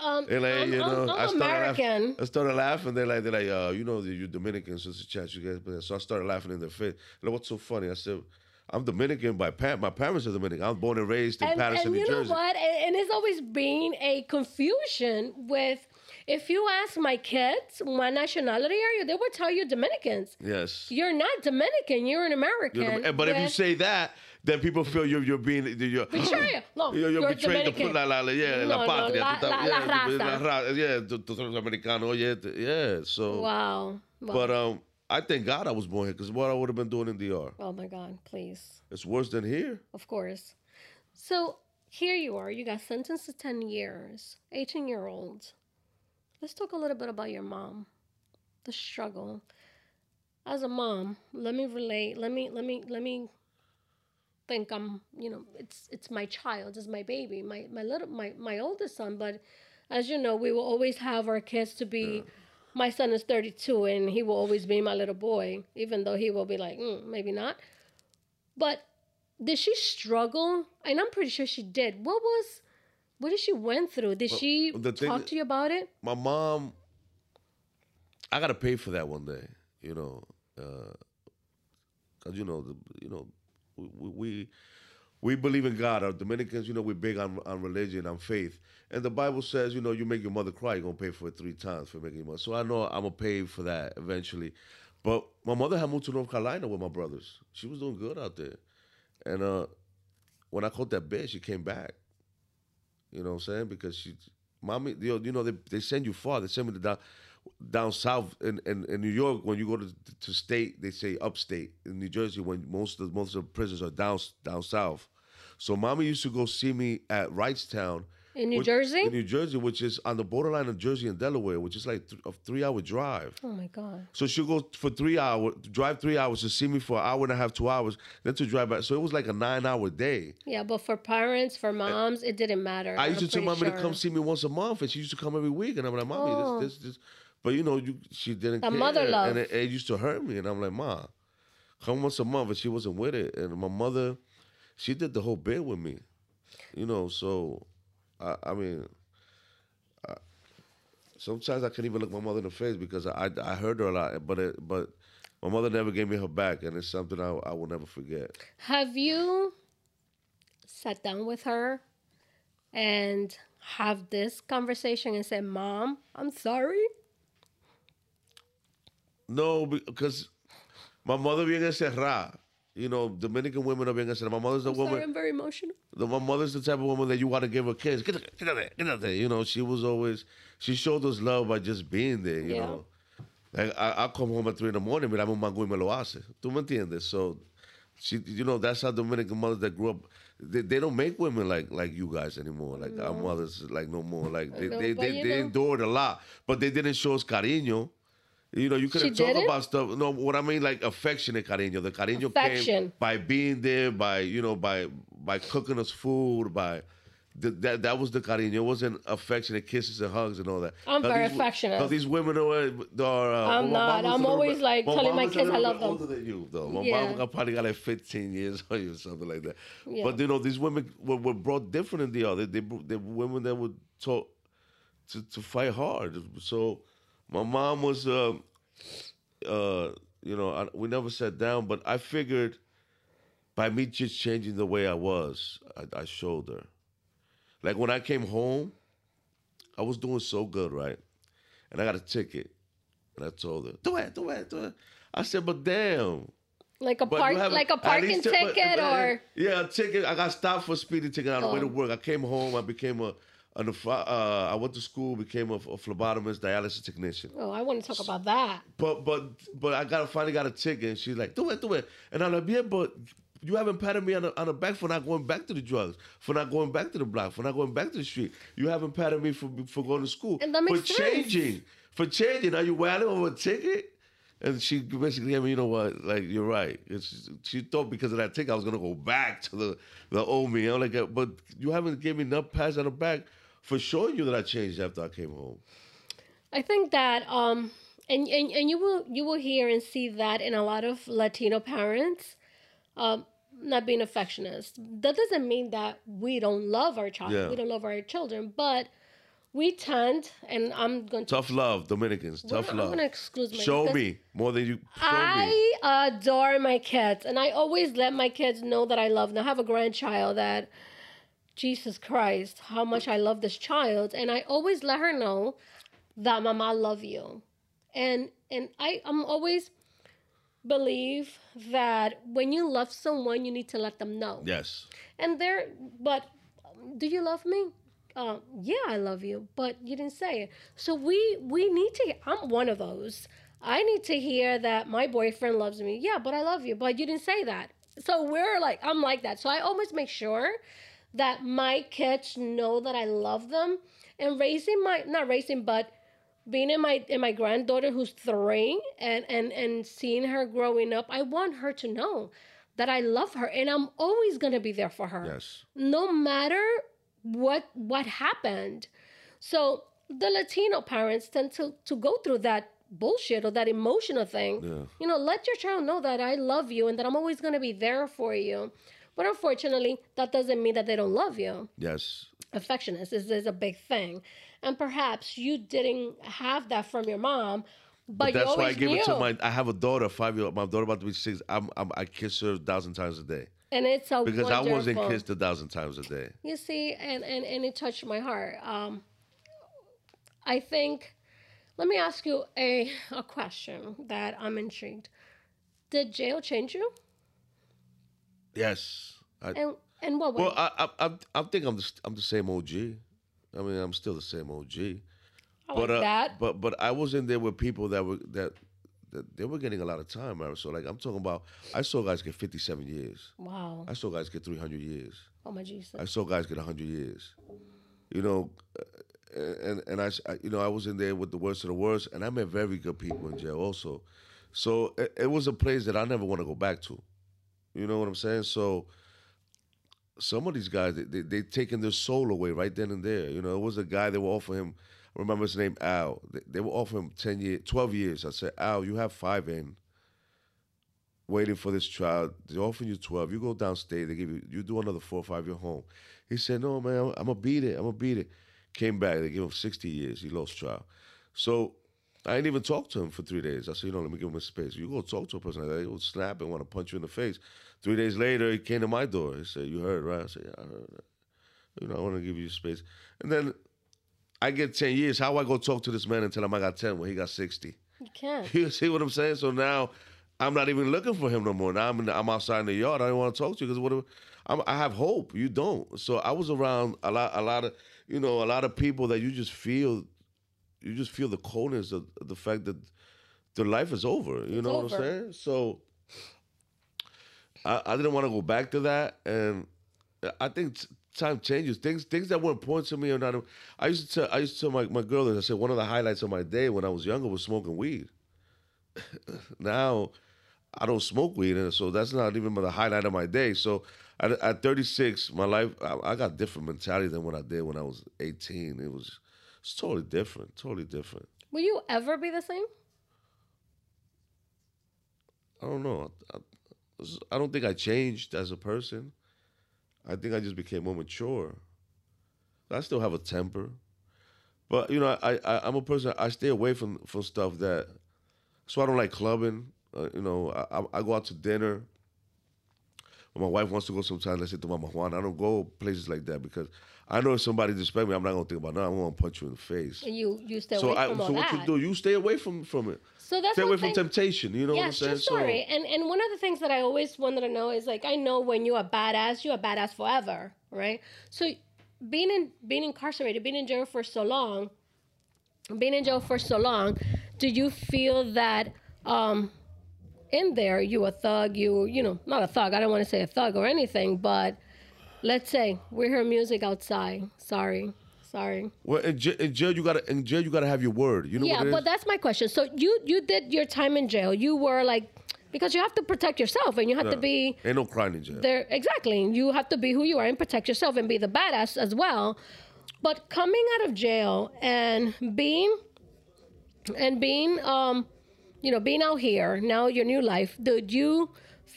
um, they're like, I'm, you know, I'm, I I'm started American. laughing. I started laughing. They're like, they're like, uh, you know, you're Dominican, so it's a chat, you guys. But so I started laughing in their face. Like, what's so funny? I said, I'm Dominican by pa- my parents are Dominican. I was born and raised in and, Paterson, and New you Jersey. know what? And, and it's always been a confusion with. If you ask my kids, what nationality are you? They will tell you Dominicans. Yes. You're not Dominican. You're an American. You're Dom- but if you say that, then people feel you're you're being you're Betrayal. No, you're, you're you're betraying the Dominican. la, la, la, yeah, No, la no, la- la- yeah, la raza. ra- yeah, tú- tú eres americano, yeah, yeah. So, wow. wow. but um, I thank God I was born here because what I would have been doing in DR, oh my God! Please. it's worse than here. Of course. So here you are. You got sentenced to 10 years, 18 year old. let's talk a little bit about your mom, the struggle. As a mom, let me relate. Let me let me let me think I'm, you know, it's it's my child, it's my baby, my my little my my oldest son. But as you know, we will always have our kids to be. Yeah. My son is 32, and he will always be my little boy, even though he will be like, mm, maybe not. But did she struggle? And I'm pretty sure she did. What was, what did she went through? Did well, she talk to you about it? My mom, I gotta pay for that one day. You know, uh, cause you know the you know we, we believe in God. Our Dominicans, you know, we're big on, on religion, on faith. And the Bible says, you know, you make your mother cry, you're going to pay for it three times for making your mother. So I know I'm going to pay for that eventually. But my mother had moved to North Carolina with my brothers. She was doing good out there. And uh, when I caught that bitch, she came back. You know what I'm saying? Because she, mommy, you know, you know they, they send you far. They send me to down, south in, in, in, New York. When you go to, to state, they say upstate. In New Jersey, when most of most of the prisons are down down south. So mommy used to go see me at Wrightstown. In New which, Jersey? In New Jersey, which is on the borderline of Jersey and Delaware, which is like th- a three hour drive. Oh my God. So she'll go for three hours, drive three hours to see me for an hour and a half, two hours, then to drive back. So it was like a nine hour day. Yeah, but for parents, for moms, it didn't matter. I used to tell mommy sure. to come see me once a month, and she used to come every week. And I'm like, mommy, oh. this, this, this. But you know, you, she didn't the care. mother love. And it, it used to hurt me. And I'm like, ma, come once a month. And she wasn't with it. And my mother, she did the whole bit with me. You know, so I, I mean, I, sometimes I can't even look my mother in the face because I I heard her a lot, but it, but my mother never gave me her back, and it's something I I will never forget. Have you sat down with her and have this conversation and said, "Mom, I'm sorry"? No, because my mother bien encerrada you know, Dominican women are being said. My mother's the I'm woman. Sorry, I'm very emotional. The, my mother's the type of woman that you want to give a kiss. Get, get out there, get out there. You know, she was always she showed us love by just being there. You yeah. know, like I, I come home at three in the morning, but I'm un mango y me lo hace. ¿Tú me entiendes? So, she, you know, that's how Dominican mothers that grew up. They, they don't make women like like you guys anymore. Like no. our mothers, like no more. Like they, no, they, they, they endured a lot, but they didn't show us cariño. You know, you couldn't talk didn't? about stuff. No, what I mean, like affectionate cariño. The cariño Affection. came by being there, by you know, by by cooking us food, by the, that that was the cariño. It wasn't affectionate kisses and hugs and all that. I'm very these, affectionate. these women are. are uh, I'm not. I'm always bit, like telling my kids I love them. Older than you, though. My yeah. mom probably got like 15 years or something like that. Yeah. But you know, these women were, were brought different in the other. They, they, they women that were taught to to fight hard. So my mom was, uh, uh, you know, I, we never sat down, but I figured by me just changing the way I was, I, I showed her. Like when I came home, I was doing so good, right? And I got a ticket, and I told her, "Do it, do it, do it." I said, "But damn." Like a park, like a parking ticket, but, or yeah, a ticket. I got stopped for speeding ticket on the way to oh. work. I came home. I became a and uh, I went to school, became a, a, phlebotomist, dialysis technician. Oh, I want to talk about that. But but but I got finally got a ticket, and she's like, "Do it, do it," and I'm like, "Yeah, but." You haven't patted me on the, on the back for not going back to the drugs, for not going back to the block, for not going back to the street. You haven't patted me for for going to school. And that makes for sense. changing. For changing. Are you wailing over a ticket? And she basically gave me, you know what, like you're right. It's, she thought because of that ticket I was gonna go back to the the old me. I'm like, but you haven't given me enough pats on the back for showing you that I changed after I came home. I think that um and, and and you will you will hear and see that in a lot of Latino parents um not being affectionate. That doesn't mean that we don't love our child. Yeah. We don't love our children, but we tend, and I'm going to tough love, Dominicans, tough I'm love. I'm going to exclude my show me more than you. I me. adore my kids, and I always let my kids know that I love them. I have a grandchild that Jesus Christ, how much I love this child. And I always let her know that mama love you. And and I, I'm always believe that when you love someone, you need to let them know. Yes. And there, but do you love me? Uh, yeah, I love you, but you didn't say it. So we we need to. I'm one of those. I need to hear that my boyfriend loves me. Yeah, but I love you, but you didn't say that. So we're like, I'm like that. So I always make sure that my kids know that I love them and raising my not raising but being in my in my granddaughter who's three and and and seeing her growing up, I want her to know that I love her and I'm always gonna be there for her. Yes. No matter what what happened. So the Latino parents tend to to go through that bullshit or that emotional thing. Yeah. You know, let your child know that I love you and that I'm always gonna be there for you. But unfortunately, that doesn't mean that they don't love you Yes. affectionate is, is a big thing and perhaps you didn't have that from your mom but, But you that's why I give knew. it to my. I have a daughter, five year old. My daughter about to be six. I'm, I'm I kiss her a thousand times a day and it's a because I wasn't kissed a thousand times a day. you see and, and and it touched my heart um i think let me ask you a a question that i'm intrigued did jail change you Yes. I, and and what well, I, I, I, I think I'm the, I'm the same OG. I mean, I'm still the same OG. I like but uh, that but but I was in there with people that were that. that They were getting a lot of time, man. So like I'm talking about, I saw guys get 57 years. wow I saw guys get 300 years. oh my jesus I saw guys get 100 years. You know, uh, and and I- you know, I was in there with the worst of the worst, and I met very good people in jail also. So it, it was a place that I never want to go back to. You know what I'm saying? So some of these guys, they, they they taking their soul away right then and there. You know, it was a guy they were offering him. I remember his name Al. They, they were offering him 10 years, 12 years. I said, Al, you have five in. Waiting for this trial, they offer you twelve. You go downstate, they give you you do another four or five. You're home. He said, "No, man, I'm, I'm gonna beat it. I'm gonna beat it." Came back, they gave him sixty years. He lost trial. So I didn't even talk to him for three days. I said, "You know, let me give him a space." You go talk to a person like that, he will snap and want to punch you in the face. Three days later, he came to my door. He said, "You heard, right?" I said, "Yeah, I heard." That. You know, I want to give you space. And then I get ten years. How I go talk to this man and tell him I got ten when he got sixty? you can't You see what I'm saying? So now I'm not even looking for him no more. Now I'm in, I'm outside in the yard. I don't want to talk to you because what? I have hope. You don't. So I was around a lot, a lot of you know, a lot of people that you just feel, you just feel the coldness of the fact that their life is over. You It's know what. I'm saying? So I, I didn't want to go back to that, and I think t- time changes. Things things that were important to me are not. I used to tell I used to tell my, my girl that I said one of the highlights of my day when I was younger was smoking weed. now I don't smoke weed, and so that's not even the highlight of my day. So at, at 36, my life I, I got different mentality than what I did when I was 18. It was it's totally different, totally different. will you ever be the same I don't know. I, I don't think I changed as a person. I think I just became more mature. I still have a temper, but you know, I, I I'm a person. I stay away from from stuff that. So I don't like clubbing. Uh, you know, I, I- I go out to dinner. When my wife wants to go sometimes, let's say to Mama Juan. I don't go places like that because I know if somebody disrespect me, I'm not gonna think about no. I'm gonna punch you in the face. and you you stay So away I, from so all So what that you do? You stay away from from it. so that's Stay away from thing- temptation. You know what I'm saying? true story. and and one of the things that I always wanted to know is like I know when you're a badass, you're a badass forever, right? So being in being incarcerated, being in jail for so long, being in jail for so long, do you feel that um in there you a thug, you you know, not a thug, I don't want to say a thug or anything, but let's say we hear music outside. Sorry. Sorry. Well, in, j- in jail, you gotta in jail you gotta have your word. You know yeah but that's my question so you you did your time in jail you were like because you have to protect yourself and you have to be Ain't no crying in jail. there exactly you have to be who you are and protect yourself and be the badass as well but coming out of jail and being and being um you know being out here now your new life did you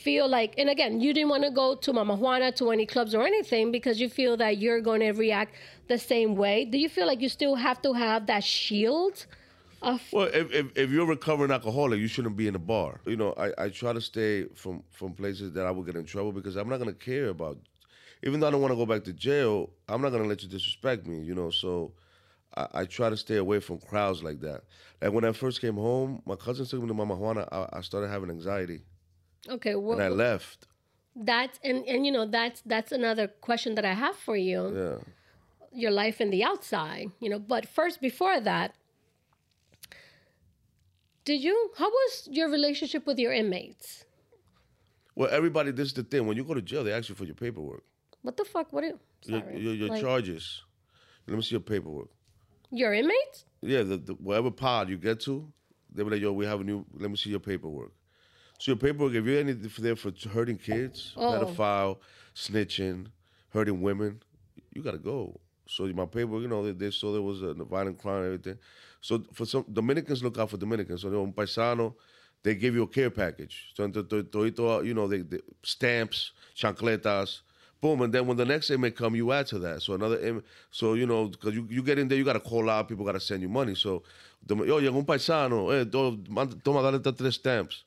feel like and again you didn't want to go to mama juana to any clubs or anything because you feel that you're going to react the same way do you feel like you still have to have that shield of Well, if, if, if you're a recovering alcoholic, you shouldn't be in a bar. You know, I, I try to stay from, from places that I would get in trouble because I'm not gonna care about. Even though I don't want to go back to jail, I'm not gonna let you disrespect me. You know, so I, I try to stay away from crowds like that. Like when I first came home, my cousin took me to Mama Juana. I, I started having anxiety, okay well and I left. that's and and you know that's that's another question that i have for you Yeah. your life in the outside, you know. But first, before that, did you? How was your relationship with your inmates? Well, everybody, this is the thing. When you go to jail, they ask you for your paperwork. What the fuck? What? Are you, Your, your, your Like, charges. Let me see your paperwork. Your inmates? Yeah, the, the whatever pod you get to, they were like, "Yo, we have a new. Let me see your paperwork." So your paperwork, if you're any there for hurting kids, Oh. pedophile, snitching, hurting women, you gotta go. So my paperwork, you know, they, they saw there was a violent crime and everything. So for some Dominicans, look out for Dominicans. So un paisano, they give you a care package. So to- to- todito, you know, they, they stamps, chancletas, boom, and then when the next inmate come, you add to that. So another, im- so you know, because you, you get in there, you gotta call out, people gotta send you money. So, yo, llegó un paisano, eh, toma, dale tres stamps.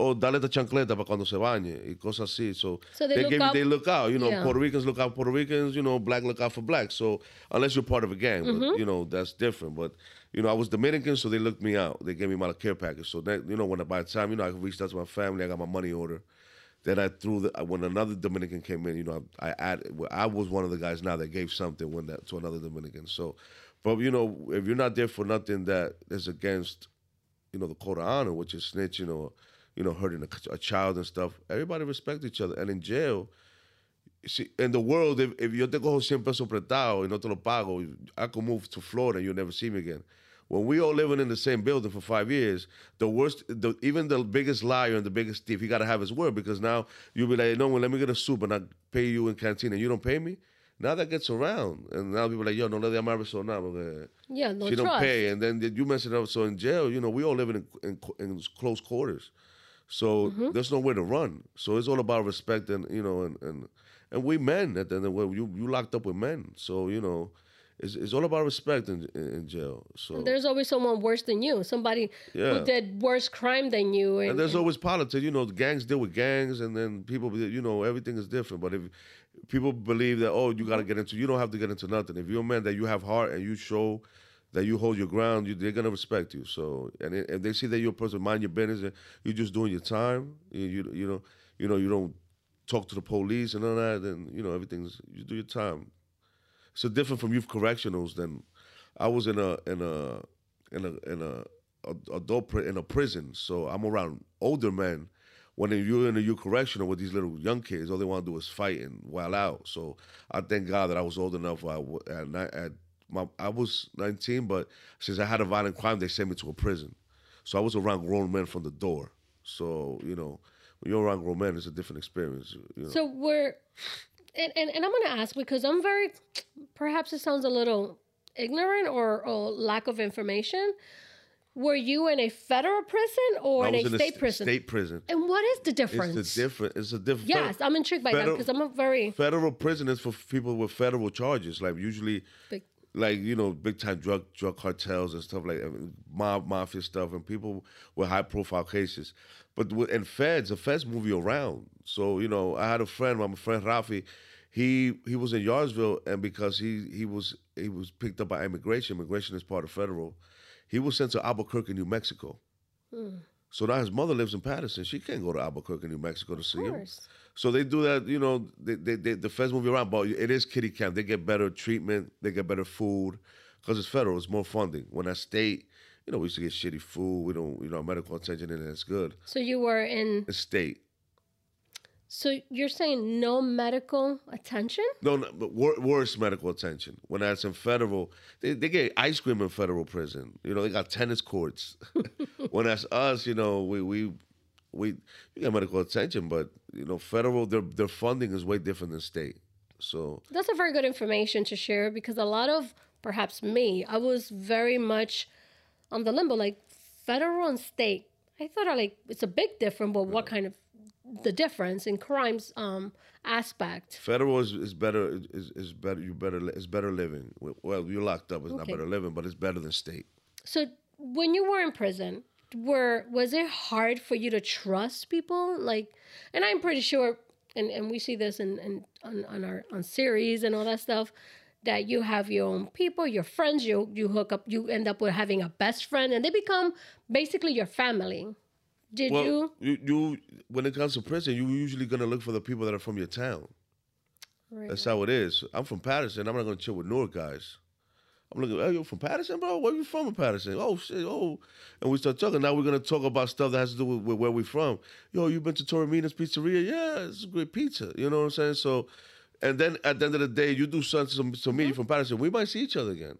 O dale esta chancleta para cuando se bañe y cosas así. So, So they look give out- you, they look out. You know, Yeah. Puerto Ricans look out for Puerto Ricans. You know, black look out for blacks. So unless you're part of a gang, Mm-hmm. but, you know, that's different. But you know, I was Dominican, so they looked me out. They gave me my care package. So that you know, when by the time you know I reached out to my family, I got my money order. Then I threw the when another Dominican came in. You know, I, I added. I was one of the guys now that gave something when that to another Dominican. So, but you know, if you're not there for nothing that is against, you know, the code of honor, which is snitching or, you know, hurting a, a child and stuff, everybody respect each other. And in jail, see, in the world, if, if yo te cojo 100 pesos prestado y no te lo pago, I could move to Florida and you'll never see me again. When we all living in the same building for five years, the worst, the, even the biggest liar and the biggest thief, he got to have his word because now you'll be like, no, well, let me get a soup and I pay you in canteen and you don't pay me. Now that gets around. And now people are like, yo, no le de amar eso nada porque Yeah, no she trust. don't pay. And then you mess it up. So in jail, you know, we all live in, in, in close quarters. So Mm-hmm. there's nowhere to run. So it's all about respect and you know and and, and we men at the end of the way you you locked up with men. So you know, it's it's all about respect in in, jail. So There's always someone worse than you, somebody Yeah. who did worse crime than you. And, and there's always politics. You know, the gangs deal with gangs, and then people, you know, everything is different. But if people believe that, oh, you got to get into, you don't have to get into nothing. If you're a man that you have heart and you show that you hold your ground, you, they're gonna respect you. So, and if they see that you're a person mind your business you're just doing your time, you you, you know, you know, you don't talk to the police and all that, then you know everything's you do your time. So different from youth correctionals. Than I was in a in a in a in a, adult in a prison. So I'm around older men. When you're in a youth correctional with these little young kids, all they want to do is fight and wild out. So I thank God that I was old enough. I, at my, I was 19, but since I had a violent crime, they sent me to a prison. So I was around grown men from the door. So you know, when you're around grown men, it's a different experience. You know. So we're, and, and, and I'm going to ask because I'm very, perhaps it sounds a little ignorant or, or lack of information. Were you in a federal prison or in a in state st- prison? State prison. And what is the difference? It's a different. It's a different. yes, I'm intrigued by that because I'm a very Federal prison is for people with federal charges, like usually, big. Like you know, big time drug drug cartels and stuff like that, mob mafia stuff, and people with high profile cases. But with, and feds, the feds move you around. So you know, I had a friend, my friend Rafi. He he was in Yardville, and because he he was he was picked up by immigration. Immigration is part of federal. He was sent to Albuquerque, New Mexico. Hmm. So now his mother lives in Paterson. She can't go to Albuquerque, New Mexico to see Of him. So they do that, you know. They, they, they, the feds move around, but it is kitty camp. They get better treatment, they get better food, because it's federal. It's more funding. When I state, you know, we used to get shitty food. We don't, you know, medical attention, and it's good. So you were in. It's state. So you're saying no medical attention? No, no but wor- worse medical attention. When that's in federal, they, they get ice cream in federal prison. You know, they got tennis courts. when that's us, you know, we we we you get medical attention, but you know, federal their their funding is way different than state. So That's a very good information to share because a lot of perhaps me, I was very much on the limbo, like federal and state. I thought I like it's a big difference, but what kind of the difference in crimes um aspect? Federal is, is better is, is better you better it's better living. Well, you're locked up. It's not better living, but it's better than state. So when you were in prison, were was it hard for you to trust people? Like, and I'm pretty sure, and, and we see this in, in on, on our on series and all that stuff, that you have your own people, your friends. You you hook up, you end up with having a best friend, and they become basically your family. Did Well, you? you you when it comes to prison, you're usually gonna look for the people that are from your town. Right. That's how it is. I'm from Paterson. I'm not gonna chill with Newark guys. I'm looking. Hey, you from Paterson, bro? Where you from in Paterson? Oh shit. Oh, and we start talking. Now we're gonna talk about stuff that has to do with, with where we're from. Yo, you been to Torremina's Pizzeria? Yeah, it's a great pizza. You know what I'm saying? So, and then at the end of the day, you do something to, to me mm-hmm. from Paterson. We might see each other again.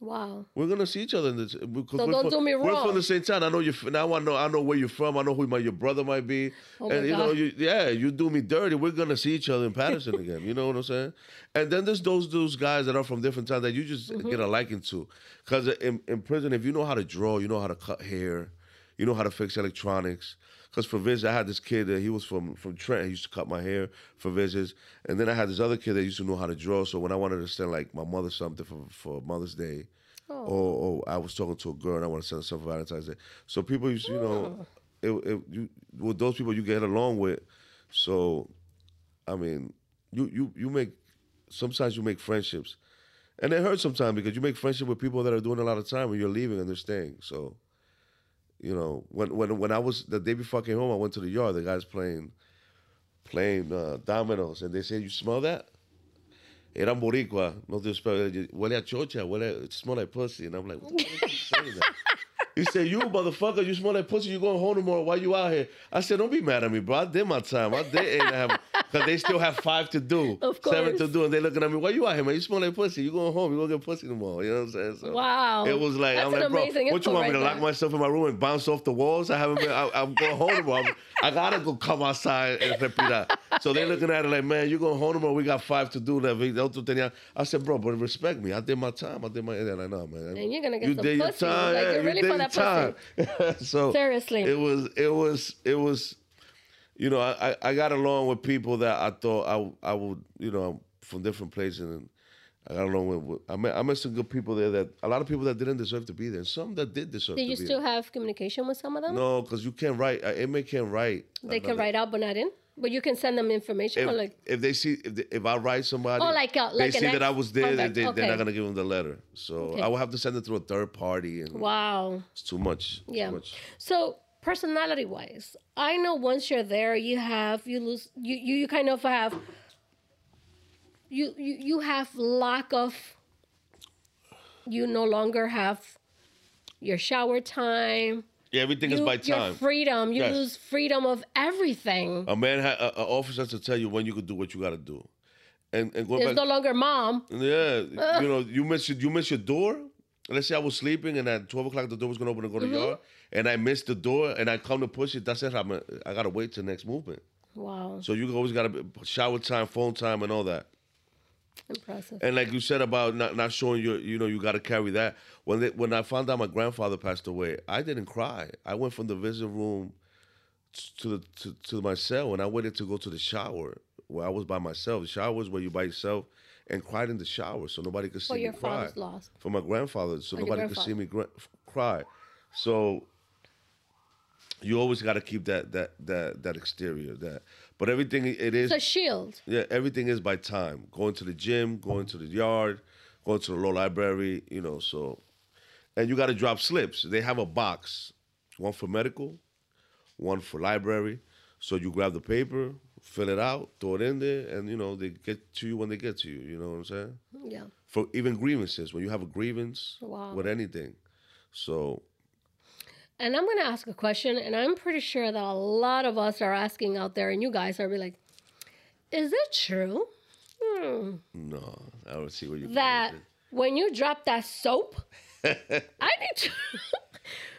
Wow. We're gonna see each other in this. Because So we're don't from, do me wrong. We're from the same town. I know you. Now I know. I know where you're from. I know who my, your brother might be. Oh and you know, you, yeah, you do me dirty. We're gonna see each other in Paterson again. You know what I'm saying? And then there's those those guys that are from different towns that you just Mm-hmm. get a liking to. Because in, in prison, if you know how to draw, you know how to cut hair, you know how to fix electronics. Because for visits, I had this kid that he was from from Trent. He used to cut my hair for visits, and then I had this other kid that used to know how to draw. So when I wanted to send like my mother something for for Mother's Day, Oh. or, or I was talking to a girl and I want to send her something for Valentine's Day. So people, used, to, you know, oh. it, it, you with those people you get along with. So, I mean, you you you make sometimes you make friendships, and it hurts sometimes because you make friendship with people that are doing a lot of time when you're leaving and they're staying. So, you know, when when when I was the day before I came home, I went to the yard. The guys playing playing uh, dominoes, and they said, "You smell that?" Eran boricua, no espero. Huele a chocha, huele, it smell like pussy. And I'm like, what fuck is saying? He said, you motherfucker, you smell that pussy, you going home tomorrow, why you out here? I said, don't be mad at me, bro. I did my time. I did eight and a half, because they still have five to do, Of seven to course. do, and they looking at me, why you out here, man? You smell that pussy. You going home, you going to get pussy tomorrow. You know what I'm saying? So Wow. It was like, That's I'm like, bro, what you want me to right lock myself in my room and bounce off the walls? I haven't been, I, I'm going home tomorrow. I'm- I gotta go come outside and respirar. So they looking at it like, man, you going home tomorrow? We got five to do. That the otro tenía. I said, bro, but respect me. I did my time. I did my. And they're like, no, man. And you're gonna get you some did your pussy. time. Like, yeah, you're you really did that time. so Seriously. it was, it was, it was. You know, I, I got along with people that I thought I I would, you know, from different places, and I got along with. with I met I met some good people there that a lot of people that didn't deserve to be there, and some that did deserve to be there. Did you still there. have communication with some of them? No, because you can't write. An inmate can't write. They can write out but not in. But you can send them information If, or like if they see if, they, if I write somebody, Oh, like they like an see that I was there, they, they, they're Okay. not gonna give them the letter. So Okay. I will have to send it through a third party, and wow. it's too much. Yeah. Too much. So personality wise, I know once you're there, you have you lose you you, you kind of have you, you you have lack of you no longer have your shower time. Yeah, everything is by time. You, your freedom. You Yes. lose freedom of everything. A man, ha- a, a officer has to tell you when you could do what you got to do, and and going There's back. no longer mom. Yeah, you know, you miss your, you miss your door. Let's say I was sleeping and at twelve o'clock the door was gonna open and go to Mm-hmm. the yard, and I missed the door and I come to push it. That's it. I'm a, I gotta wait till next movement. Wow, So you always gotta be, shower time, phone time, and all that. Impressive. And like you said about not, not showing your, you know, you got to carry that. When they, when I found out my grandfather passed away, I didn't cry. I went from the visiting room to the to, to my cell, and I waited to go to the shower where I was by myself. The shower was where you by yourself, and cried in the shower so nobody could see For me your cry. For my grandfather, so Oh, nobody could see me gra- cry. So you always got to keep that that that that exterior that. But everything it is. It's a shield. Yeah, everything is by time. Going to the gym, going to the yard, going to the law library, you know, so and you gotta drop slips. They have a box. One for medical, one for library. So you grab the paper, fill it out, throw it in there, and you know, they get to you when they get to you. You know what I'm saying? Yeah. For even grievances, when you have a grievance Wow. with anything. So And I'm going to ask a question, and I'm pretty sure that a lot of us are asking out there, and you guys are be like, is it true hmm, no, I don't see what you that when you drop that soap, I need to.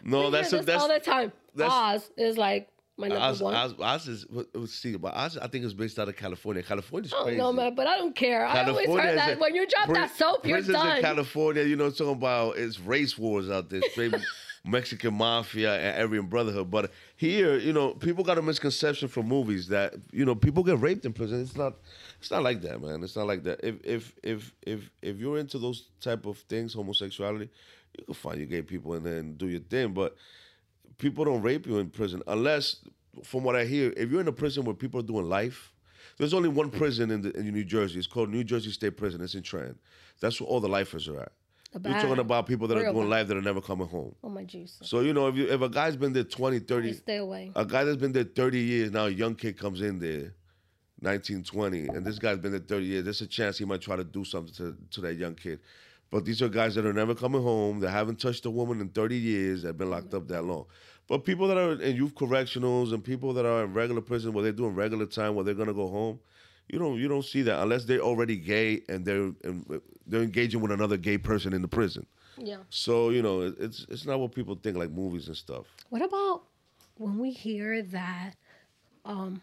No, that's a, that's all the time. Oz is like my number Oz, one. Oz, Oz is let's see, but Oz, I think it's based out of California. California's oh crazy. no, man, but I don't care. I always heard that a- when you drop that soap, you're prisons in. California, you know, talking about it's race wars out there, straight Mexican mafia and Aryan Brotherhood. But here, you know, people got a misconception from movies that you know people get raped in prison. It's not, it's not like that, man. It's not like that. If if if if if you're into those type of things, homosexuality, you can find your gay people and then do your thing. But people don't rape you in prison unless, from what I hear, if you're in a prison where people are doing life. There's only one prison in, the, in New Jersey. It's called New Jersey State Prison. It's in Trenton. That's where all the lifers are at. The You're talking about people that are doing bad. life that are never coming home. Oh my Jesus. So you know, if you if a guy's been there 20, 30, Stay away. a guy that's been there 30 years now, a young kid comes in there, 19, 20, and this guy's been there 30 years, there's a chance he might try to do something to, to that young kid. But these are guys that are never coming home, that haven't touched a woman in 30 years, that have been locked up that long. But people that are in youth correctionals and people that are in regular prison where they're doing regular time where they're gonna go home, you don't you don't see that unless they're already gay and they're and they're engaging with another gay person in the prison. Yeah. So you know, it, it's it's not what people think like movies and stuff. What about when we hear that um,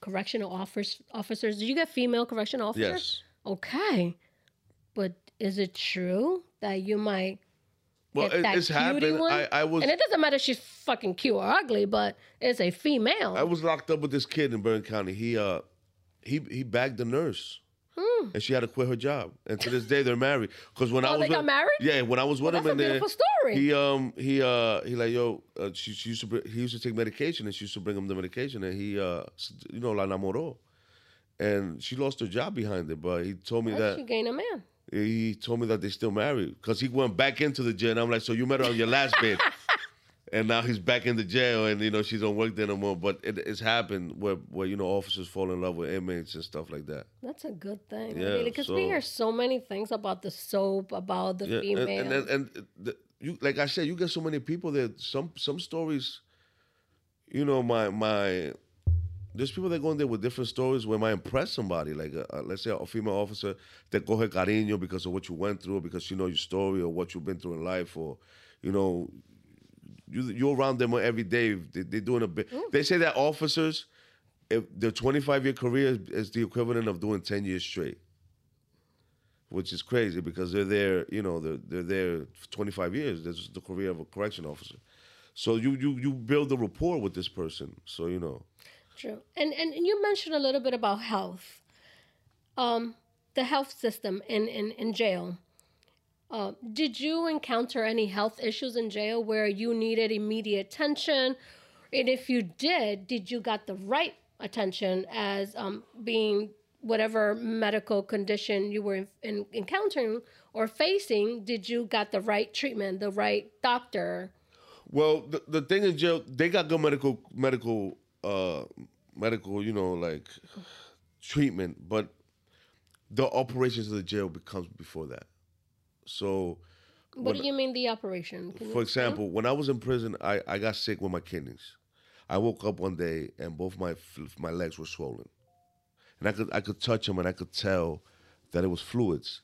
correctional officers officers? Do you get female correctional officers? Yes. Okay, but is it true that you might Well, get it, that it's cutie happened. one? I, I was and it doesn't matter if she's fucking cute or ugly, but it's a female. I was locked up with this kid in Bergen County. He uh he he bagged the nurse. And she had to quit her job, and to this day they're married. Because when I. Oh, was they got with- married? yeah, when I was with Well, him that's a in there, story. he um he uh he like yo, uh, she, she used to br- he used to take medication, and she used to bring him the medication, and he uh you know la enamoró, and she lost her job behind it. But he told me How'd that she gain a man? he told me that they still married because he went back into the jail. And I'm like, so you met her on your last bid, and now he's back in the jail, and you know she don't work there no more. But it, it's happened where where you know officers fall in love with inmates and stuff like that. That's a good thing. Yeah, because we hear so many things about the soap, about the Yeah, female. and and, and, and the, you like I said, you get so many people that some some stories. You know, my my. There's people that go in there with different stories where might impress somebody. Like, uh, uh, let's say a female officer that go coge cariño because of what you went through, because she know your story or what you've been through in life, or you know, you you're around them every day. They, they're doing a bit. They say that officers, if their 25 year career is, is the equivalent of doing 10 years straight, which is crazy because they're there. You know, they're they're there for 25 years. This is the career of a correction officer. So you you you build a rapport with this person. So you know. True. And, and and you mentioned a little bit about health. Um, the health system in, in, in jail. Uh, did you encounter any health issues in jail where you needed immediate attention? And if you did, did you got the right attention as um, being whatever medical condition you were in, in, encountering or facing? Did you got the right treatment, the right doctor? Well, the, the thing in jail, they got good medical medical uh medical, you know, like treatment, but the operations of the jail becomes before that. So, What do you mean the operation? Can for explain? example, when I was in prison, I, I got sick with my kidneys. I woke up one day and both my my legs were swollen, and I could I could touch them and I could tell that it was fluids.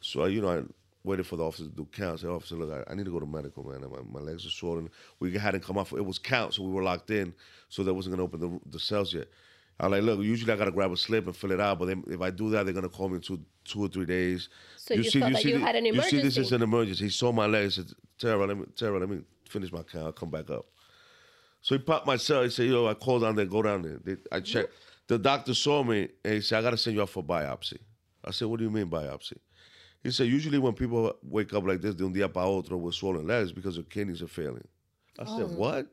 So I, you know, I waited for the officer to do count. I said, officer, look, I, I need to go to medical, man. My, my legs are swollen. We hadn't come off. It was count, so we were locked in. So they wasn't gonna open the the cells yet. I like, look, usually I gotta grab a slip and fill it out, but then if I do that, they're gonna call me in two two or three days. So you felt that you the- had an emergency. You see, this is an emergency. He saw my legs. He said, Tara, let me, Tara, let me finish my count. I'll come back up. So he popped my cell. He said, yo, I called down there, go down there. They, I checked. The doctor saw me and he said, I got to send you out for biopsy. I said, what do you mean biopsy? He said, usually when people wake up like this, de un día para otro with swollen legs because their kidneys are failing. I said, oh. what?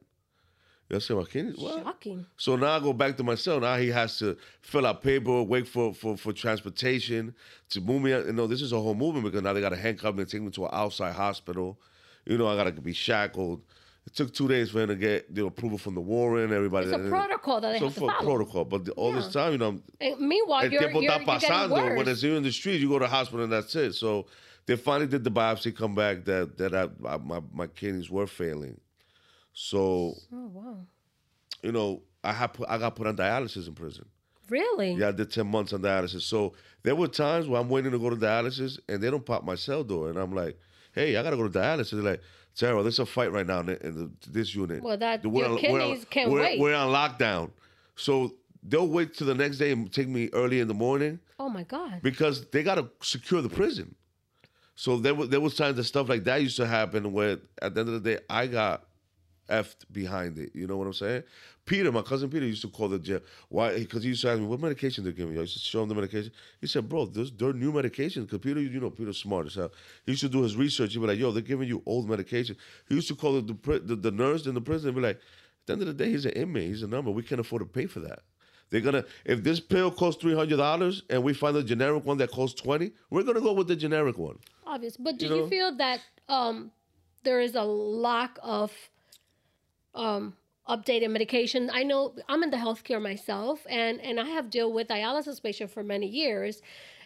I said, my kidneys, what? Shocking. So now I go back to my cell. Now he has to fill out paperwork, wait for, for, for transportation to move me. out. You know, this is a whole movement because now they got to handcuff me and take me to an outside hospital. You know, I got to be shackled. It took two days for him to get the approval from the warrant. Everybody. It's a protocol that they So have to follow. protocol, but the, all this time, you know, And meanwhile, you're, you're, you're pasando. When it's you in the street, you go to the hospital and that's it. So they finally did the biopsy, come back that that I, I, my my kidneys were failing. So Oh wow! you know, I had put, I got put on dialysis in prison. Really? Yeah, I did ten months on dialysis. So there were times where I'm waiting to go to dialysis and they don't pop my cell door, and I'm like, "Hey, I gotta go to dialysis." They're like, "Sarah, there's a fight right now in, the, in the, this unit." Well, that- We're your on- we're kidneys on- can't we're, wait. We're on lockdown, so they'll wait till the next day and take me early in the morning Oh my God! because they gotta secure the prison. So there was there was times that stuff like that used to happen where at the end of the day I got effed behind it. You know what I'm saying? Peter, my cousin Peter, used to call the jail. Why? Because he used to ask me what medication they're giving you. I used to show him the medication. He said, "Bro, there's they're new medications." Because Peter, you know, Peter's smart as hell. He used to do his research. He'd be like, "Yo, they're giving you old medication." He used to call the the, the, nurse in the prison and be like, "At the end of the day, he's an inmate. He's a number. We can't afford to pay for that." They're gonna if this pill costs three hundred dollars and we find a generic one that costs twenty, we're gonna go with the generic one. Obvious. But do You you, feel that um, there is a lack of um, updated medication? I know I'm in the healthcare myself, and and I have dealt with dialysis patients for many years,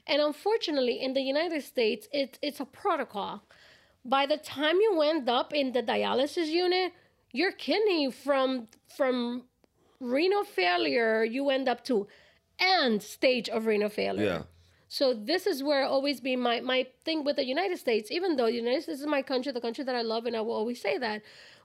and unfortunately, in the United States, it's it's a protocol. By the time you end up in the dialysis unit, your kidney from from renal failure, you end up to end stage of renal failure. Yeah. So this is where always be my my thing with the United States. Even though the United States is my country, the country that I love, and I will always say that.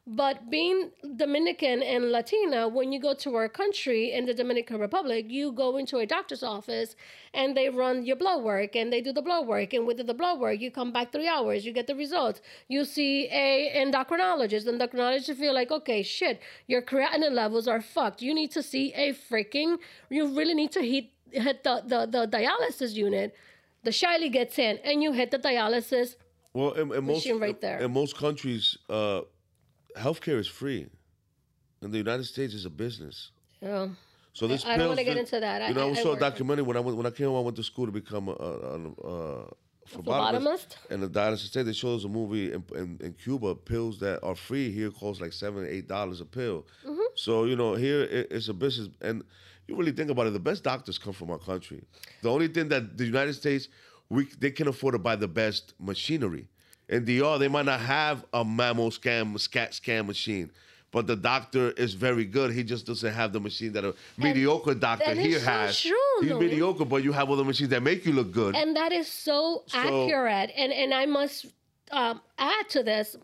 But being Dominican and Latina, when you go to our country in the Dominican Republic, you go into a doctor's office and they run your blood work and they do the blood work. And with the blood work, you come back three hours, you get the results. You see a endocrinologist. Endocrinologist feel like, okay, shit, your creatinine levels are fucked. You need to see a freaking, you really need to hit, hit the, the, the dialysis unit. The Shiley gets in and you hit the dialysis Well, in, in most right there. in most countries, uh, healthcare is free. In the United States, it's a business. Yeah. So this I don't pills wanna get into that. I- You know, I, I- I saw a documentary when I went when I came home. I went to school to become a, a, a, a phlebotomist. And the dialysis state they showed us a movie in, in, in Cuba. Pills that are free here cost like seven, eight dollars a pill. Mm-hmm. So you know, here it, it's a business, and you really think about it. The best doctors come from our country. The only thing that the United States we they can afford to buy the best machinery. In DR, they might not have a mammo scan scat scan machine. But the doctor is very good. He just doesn't have the machine that a mediocre doctor here so has. true, He's though. mediocre, but you have other machines that make you look good. and that is so, So- accurate and and i must um, add to this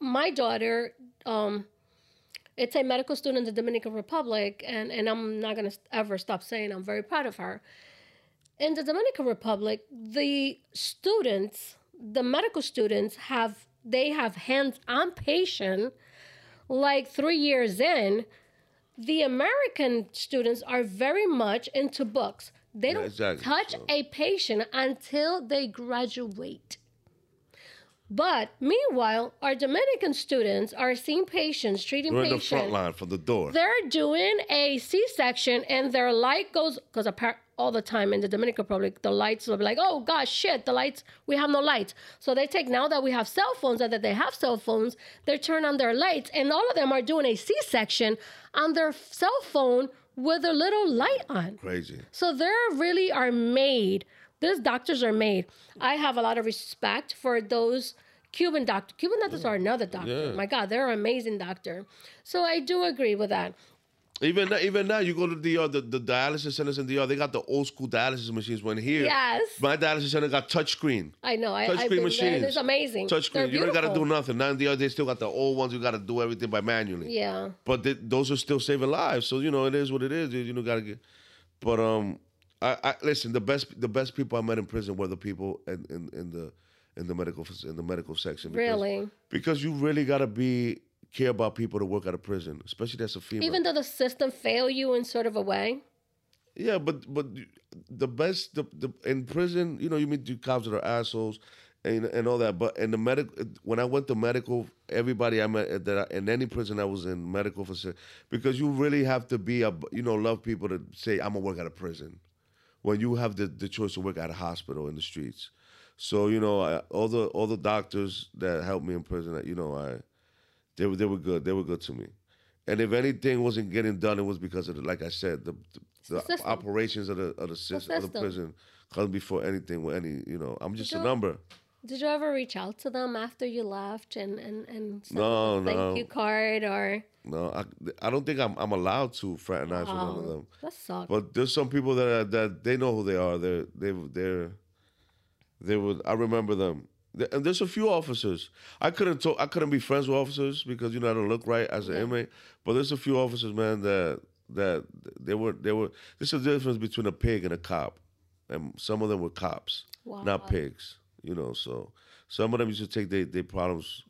my daughter um, it's a medical student in the dominican republic and and i'm not going to ever stop saying i'm very proud of her in the dominican republic the students the medical students have they have hands-on patient like three years in the American students are very much into books. They don't exactly, touch so- a patient until they graduate. But meanwhile, our Dominican students are seeing patients, treating We're in the front line from the door. They're doing a C-section and their light goes because all the time in the Dominican Republic, the lights will be like, "Oh gosh, shit, the lights. We have no lights." So they take now that we have cell phones and that they have cell phones, they turn on their lights, and all of them are doing a C-section on their cell phone with a little light on. Crazy. So they really are made. These doctors are made. I have a lot of respect for those Cuban doctors. Cuban doctors are another doctor. Yeah. My God, they're an amazing doctor. So I do agree with that. Even now, even now, you go to DR, the, the dialysis centers in the DR, they got the old school dialysis machines. When here, Yes. my dialysis center got touchscreen. I know. I, Touch I've screen been there, machines. It's amazing. Touchscreen. You don't got to do nothing. Now in the DR, they still got the old ones. You got to do everything by manually. Yeah. But th- those are still saving lives. So you know, it is what it is. You, you know, got to get. But um, I, I listen. The best, the best people I met in prison were the people in, in, in the in the medical in the medical section. because- Really. Because you really got to be care about people to work out of prison, especially that's a female. Even though the system fail you in sort of a way. Yeah, but but the best the, the in prison, you know, you meet the cops that are assholes and and all that. But in the medical, when I went to medical, everybody I met that I, in any prison I was in medical facility, because you really have to be a you know love people to say I'm gonna work out of prison, when you have the the choice to work at a hospital in the streets. So you know, I, all the all the doctors that helped me in prison, you know, I they were they were good. They were good to me. And if anything wasn't getting done, it was because of the, like I said, the the, the operations of the of the system, of the prison comes before anything with any. You know, I'm just a number. Did you ever reach out to them after you left and and and send No, them a thank you card or? No, I I don't think I'm I'm allowed to fraternize with none of Oh, them. that sucks. But there's some people that are, that they know who they are. They're they they're they would. I remember them. There's a few officers. I couldn't talk. I couldn't be friends with officers because you know I don't look right as an inmate. But there's a few officers, man, that that they were they were. There's a difference between a pig and a cop, and some of them were cops, Wow. not pigs. You know, so some of them used to take their, their problems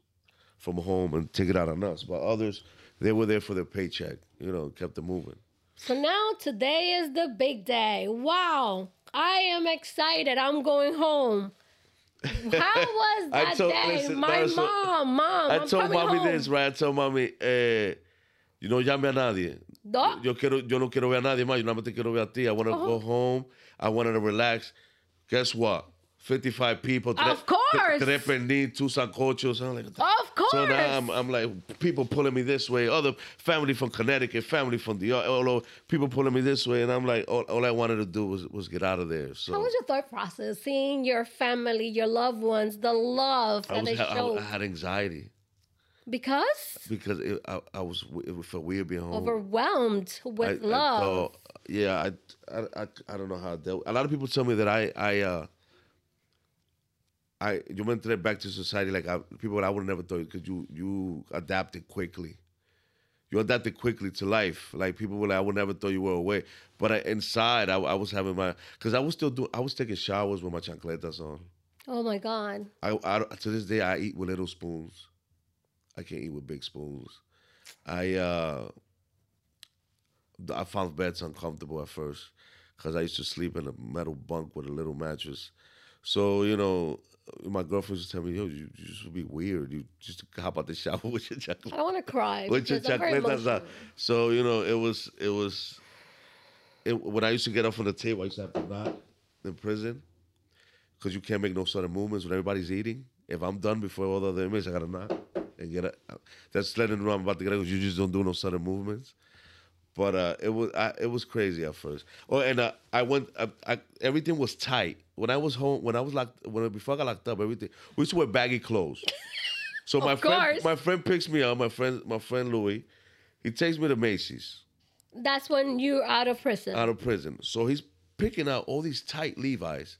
from home and take it out on us. But others, they were there for their paycheck. You know, kept them moving. So now today is the big day. Wow. I am excited. I'm going home. How was I that told- day? listen, My so- mom, mom. I I'm told mommy home. this, right? I told mommy, eh, you no llame a nadie. No. Yo quiero, yo no quiero ver a nadie más. Yo nada más te quiero ver a ti. I want to go home. I wanted to relax. Guess what? 55 people. Of course. Tres pernil, two sancochos. I'm like, Of course. so now I'm, I'm like, people pulling me this way. Other family from Connecticut, family from the all over, people pulling me this way, and I'm like, all, all I wanted to do was was get out of there. So How was your thought process? Seeing your family, your loved ones, the love I, that was, they I, show. I had anxiety. Because because it, I, I was it felt weird being home. overwhelmed with love. thought- yeah, I, I, I, I don't know how I dealt. A lot of people tell me that I, I, uh, I, you went thread back to society like I, people I would never thought because you, you adapted quickly. You adapted quickly to life. Like people were like, I would never thought you were away. But I, inside, I, I was having my, because I was still doing, I was taking showers with my chancletas on. oh my god. I, I to this day I eat with little spoons. I can't eat with big spoons. I uh I found beds uncomfortable at first because I used to sleep in a metal bunk with a little mattress. So you know, my girlfriend used to tell me, "Yo, you, you just would be weird. You just hop out the shower with your chocolate." I don't want to cry. with your because chocolate. So you know, it was it was. It, when I used to get up from the table, I used to have to knock in prison because you can't make no sudden movements when everybody's eating. If I'm done before all the other inmates, I gotta knock and get it. That's letting them know I'm about to get out. You just don't do no sudden movements. But uh, it was I, it was crazy at first. Oh, and uh, I went. I, I, everything was tight when I was home. When I was locked. When before I got locked up, everything we used to wear baggy clothes. So my friend, course. my friend picks me up. My friend, my friend Louis, he takes me to Macy's That's when you're out of prison. out of prison. So he's picking out all these tight Levi's.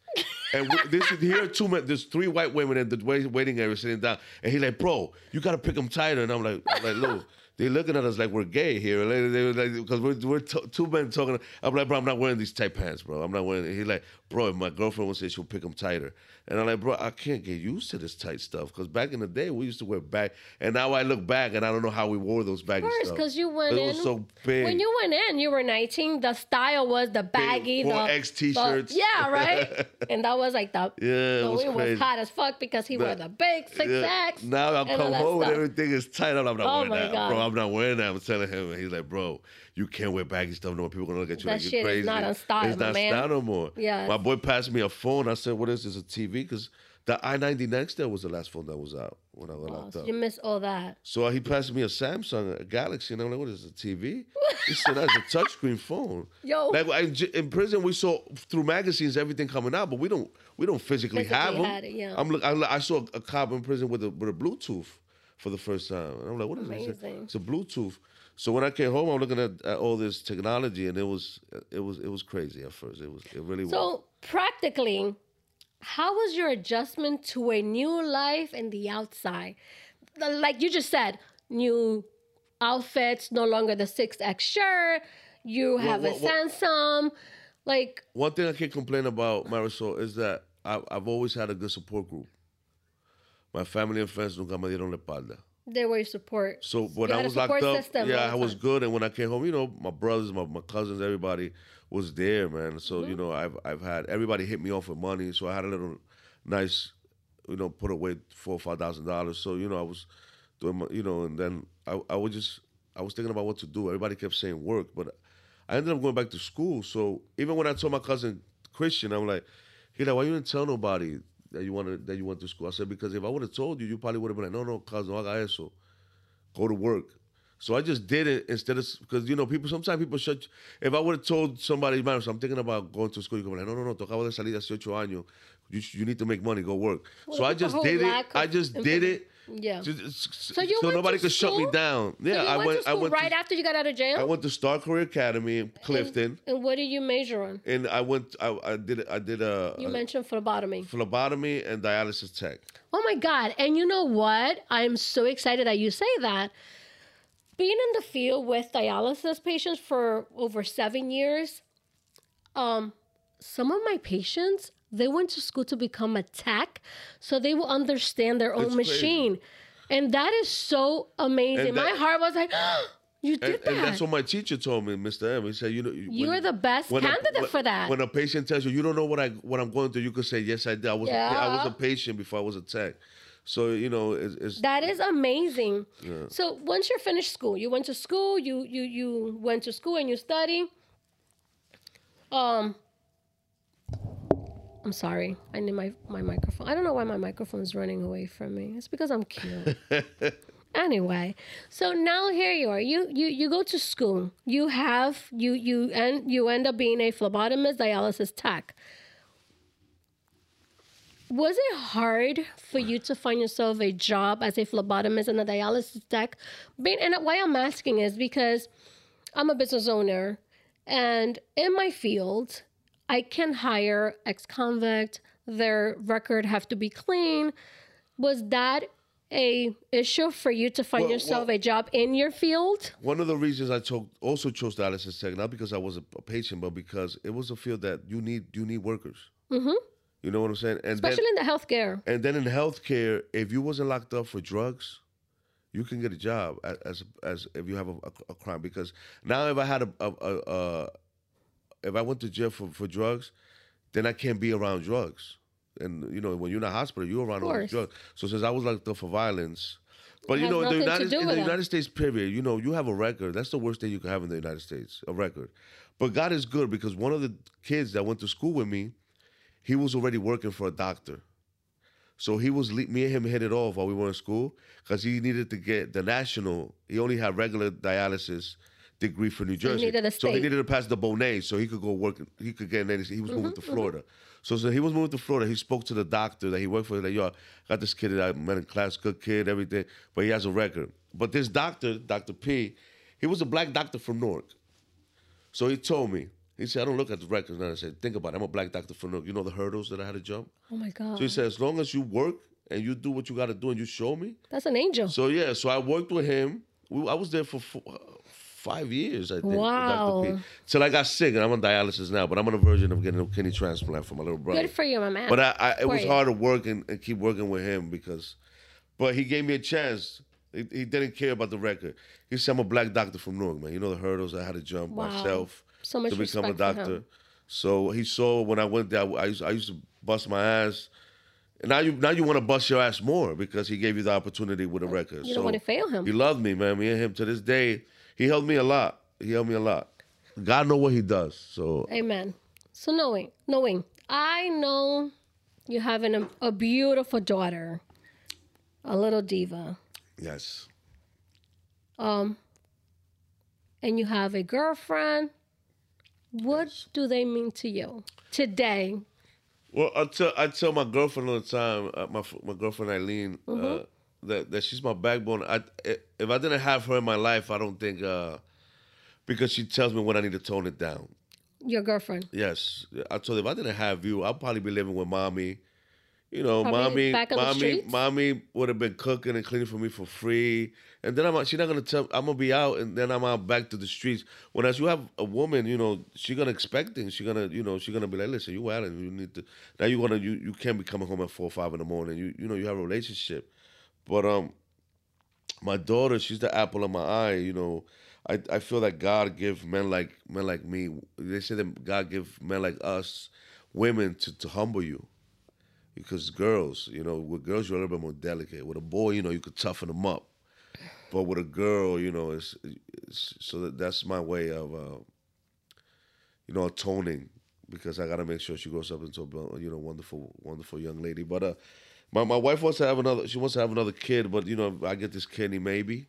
And we, this is here are two men. There's three white women in the waiting area sitting down. And he's like, "Bro, you gotta pick them tighter." And I'm like, I'm like, look, they looking at us like we're gay here, because like, because we're, we're t- two men talking. I'm like, bro, I'm not wearing these tight pants, bro. I'm not wearing. He's like, bro, if my girlfriend will say she'll pick them tighter, and I'm like, bro, I can't get used to this tight stuff because back in the day we used to wear bag, and now I look back and I don't know how we wore those baggy Of course, because you went It in. was so big. When you went in, you were 19. The style was the baggy, the 4X the- t-shirts. yeah, right. and that was like the. Yeah, it was Louis crazy. was hot as fuck because he wore the big six Yeah. X. Now I come home and everything is tight. I'm not Oh wearing my that, God. bro. I'm not wearing that. I'm telling him, and he's like, bro, you can't wear baggy stuff no more. People gonna look at you That like you're is crazy. not on style, It's not man. style no more. Yeah. My boy passed me a phone. I said, what is this? A TV? Because the i90 Nextel was the last phone that was out when I got Oh, locked so up. you missed all that. So he passed me a Samsung, a Galaxy, and I'm like, what is this, a TV? He said, that's a touchscreen phone. Yo. Like I, in prison, we saw through magazines everything coming out, but we don't we don't physically, Physically have them. it, yeah. I'm look, I, I saw a cop in prison with a with a Bluetooth for the first time, and I'm like, what is this? It's a Bluetooth. So when I came home, I'm looking at, at all this technology, and it was it was it was crazy at first. It was it really was. So practically, how was your adjustment to a new life in the outside? Like you just said, new outfits, no longer the six X shirt. You have what- a what- Samsung. Like One thing I can't complain about Marisol is that I, I've always had a good support group. My family and friends nunca me dieron la espalda. they were your support. So when You I was locked up, yeah, I was good. And when I came home, you know, my brothers, my, my cousins, everybody was there, man. So Mm-hmm. you know, I've I've had everybody hit me off with money. So I had a little nice, you know, put away four or five thousand dollars. So you know, I was doing, my, you know, and then I I was just I was thinking about what to do. Everybody kept saying work, but I ended up going back to school. So even when I told my cousin Christian, I'm like, he like, why you didn't tell nobody that you wanted that you went to school? I said because if I would have told you, you probably would have been like, no, no, cousin, no haga eso go to work. So I just did it instead of because you know people sometimes people shut. If I would have told somebody, man, so I'm thinking about going to school, you come like, no, no, no, tú acabas de salir hace ocho años. You, you need to make money, go work. so I just did it. I just did it. Yeah. So So, you went nobody could shut me down. Yeah, you I went, I went. right to, after you got out of jail. I went to Star Career Academy in Clifton, and what did you major on? and I went. I, I did. I did a, You a mentioned phlebotomy. phlebotomy and dialysis tech. Oh my God. And you know what? I'm so excited that you say that. Being in the field with dialysis patients for over seven years, um, some of my patients, they went to school to become a tech so they will understand their own It's crazy. machine. And that is so amazing. And my heart was like, you did And, that. and that's what my teacher told me, Mr. M. He said, "You know, You're when- the best when a- candidate when- for that. When a patient tells you you don't know what I what I'm going through, you could say yes, I did. I was a, I was a patient before I was a tech. So you know, it's, it's That is amazing. So once you're finished school, you went to school, you you you went to school and you study. Um I'm sorry. I need my my microphone. I don't know why my microphone's running away from me. It's because I'm cute. anyway, so now here you are. You you you go to school. You have you you and you end up being a phlebotomist dialysis tech. Was it hard for you to find yourself a job as a phlebotomist and a dialysis tech? Being, and why I'm asking is because I'm a business owner, and in my field, I can hire ex-convict. Their record have to be clean. Was that a issue for you to find Well, yourself well- a job in your field? One of the reasons I cho- also chose dialysis tech, not because I was a, a patient, but because it was a field that you need you need workers. hmm You know what I'm saying? And then Especially in the healthcare. and then in healthcare, if you wasn't locked up for drugs, you can get a job a- as as if you have a, a, a crime. Because now, if I had a, a, a, a if I went to jail for, for drugs, then I can't be around drugs. And you know, when you're in a hospital, you're around all these drugs. So since I was locked up for violence, but you know, in the United in the. United States, period, you know, you have a record. That's the worst thing you can have in the United States, a record. But God is good because one of the kids that went to school with me, he was already working for a doctor. So he was me and him hit it off while we were in school because he needed to get the national. He only had regular dialysis degree for New Jersey, a so he needed to pass the BONENT so he could go work. He could get in. Any, he was moving to Mm-hmm, Florida. So, so he was moving to Florida. He spoke to the doctor that he worked for. Like, yo, I got this kid that I met in class, good kid, everything, but he has a record. But this doctor, Doctor P, he was a black doctor from Newark. So he told me. He said, I don't look at the records. And I said, think about it. I'm a black doctor from Newark. You know the hurdles that I had to jump? Oh my God. So he said, as long as you work and you do what you got to do and you show me. That's an angel. So yeah, so I worked with him. We, I was there for four, five years, I think. Wow. Till I got sick, and I'm on dialysis now. But I'm on a version of getting a kidney transplant for my little brother. Good for you, my man. But I, I it was you. hard to work and, and keep working with him because, but he gave me a chance. He, he didn't care about the record. He said I'm a black doctor from Newark, man. You know the hurdles I had to jump Wow. myself So much to become a respect for him. doctor. So he saw when I went there, I used, I used to bust my ass. And now you now you want to bust your ass more because he gave you the opportunity with a uh, record. You so don't want to fail him. he loved me, man. Me and him to this day, he helped me a lot. He helped me a lot. God know what he does. So Amen. So knowing, knowing, I know you have an, a beautiful daughter, a little diva, yes, um, and you have a girlfriend. What Yes. do they mean to you today? Well, I tell I tell my girlfriend all the time, uh, my my girlfriend Eileen, uh, that that she's my backbone. I if I didn't have her in my life, I don't think uh, because she tells me when I need to tone it down. Your girlfriend. Yes, I told her if I didn't have you, I'd probably be living with mommy. You know, Probably mommy, back on the mommy, mommy would have been cooking and cleaning for me for free. And then I'm she's not gonna tell. I'm gonna be out, and then I'm out back to the streets. When as you have a woman, you know, she's gonna expect things. She gonna, you know, she's gonna be like, listen, you're out and you need to. Now you gonna, you you can't be coming home at four or five in the morning. You you know, you have a relationship. But um, my daughter, she's the apple of my eye. You know, I I feel that God give men like men like me. They say that God give men like us, women to to humble you. Because girls, you know, with girls you're a little bit more delicate. With a boy, you know, you could toughen them up. But with a girl, you know, it's, it's so that that's my way of, uh, you know, atoning because I gotta make sure she grows up into a you know wonderful, wonderful young lady. But uh, my my wife wants to have another. She wants to have another kid, but you know, I get this kidney maybe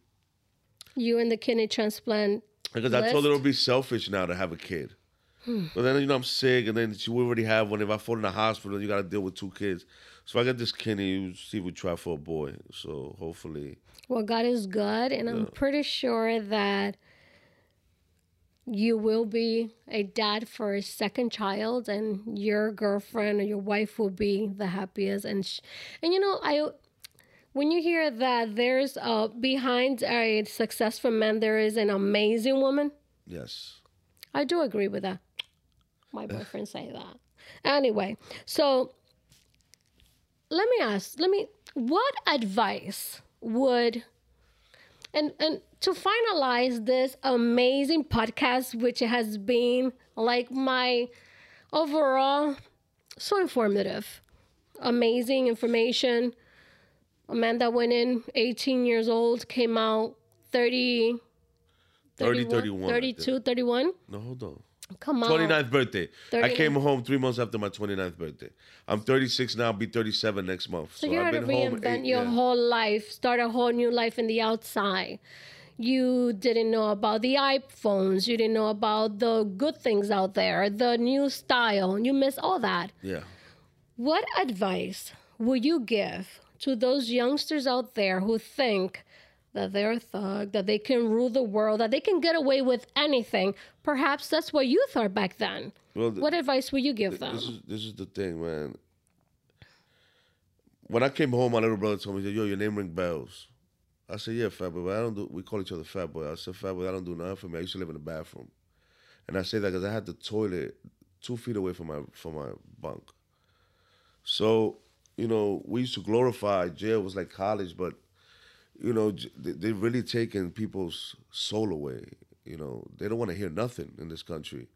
You and the kidney transplant. because I told her it would be selfish now to have a kid. Hmm. But then you know I'm sick, and then she will already have one. If I fall in the hospital, you got to deal with two kids. So I get this kidney. See, if we try for a boy. So hopefully, Well, God is good, and I'm pretty sure that you will be a dad for a second child, and your girlfriend or your wife will be the happiest. And sh- and you know, I when you hear that there's a behind a successful man there is an amazing woman, yes. I do agree with that. My eh. boyfriend say that. Anyway, so let me ask, let me what advice would and and to finalize this amazing podcast which has been like my overall so informative amazing information. Amanda went in 18 years old came out 30 30, 31, 31, 32 31 No, hold on. Come on 29th birthday. I came home three months after my 29th birthday. I'm 36 now. I'll be 37 next month. So, you had to reinvent your yeah. whole life, start a whole new life in the outside. You didn't know about the iPhones. You didn't know about the good things out there, the new style. You miss all that. Yeah. What advice would you give to those youngsters out there who think that they're a thug, that they can rule the world, that they can get away with anything? Perhaps that's what you thought back then. Well, th- what advice would you give them? This is this is the thing, man. When I came home, my little brother told me, "Yo, your name ring bells." I said, "Yeah, fat boy, but I don't do." We call each other fat boy. I said, "Fat boy, I don't do nothing for me. I used to live in the bathroom," and I say that because I had the toilet two feet away from my from my bunk. So, you know, we used to glorify jail was like college, but you know, they- they're really taking people's soul away. You know, they don't want to hear nothing in this country.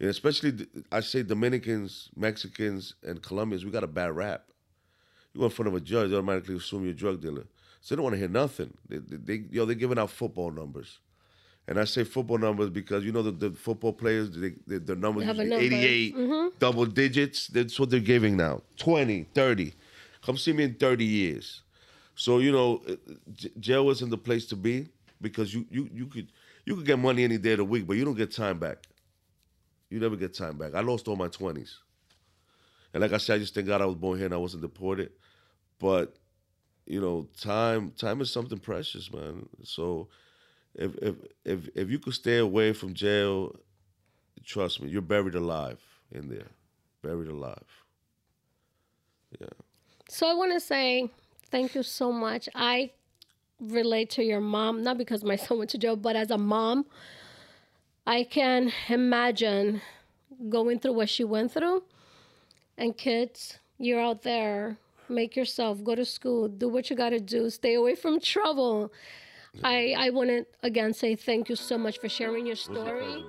And especially, I say Dominicans, Mexicans, and Colombians, we got a bad rap. You go in front of a judge, they automatically assume you're a drug dealer. So they don't want to hear nothing. They, they, they, yo, they're giving out football numbers. And I say football numbers because you know the, the football players, they, they, their numbers have number. 88, mm-hmm. double digits. That's what they're giving now. 20, 30. Come see me in 30 years. So you know, uh, jail wasn't the place to be because you you you could you could get money any day of the week, but you don't get time back. You never get time back. I lost all my twenties, and like I said, I just thank God I was born here and I wasn't deported. But you know, time time is something precious, man. So if if if if you could stay away from jail, trust me, you're buried alive in there, buried alive. Yeah. So I want to say thank you so much. I relate to your mom, not because my son went to jail, but as a mom, I can imagine going through what she went through. And kids, you're out there. Make yourself go to school, do what you got to do, stay away from trouble. I, I want to again say thank you so much for sharing your story.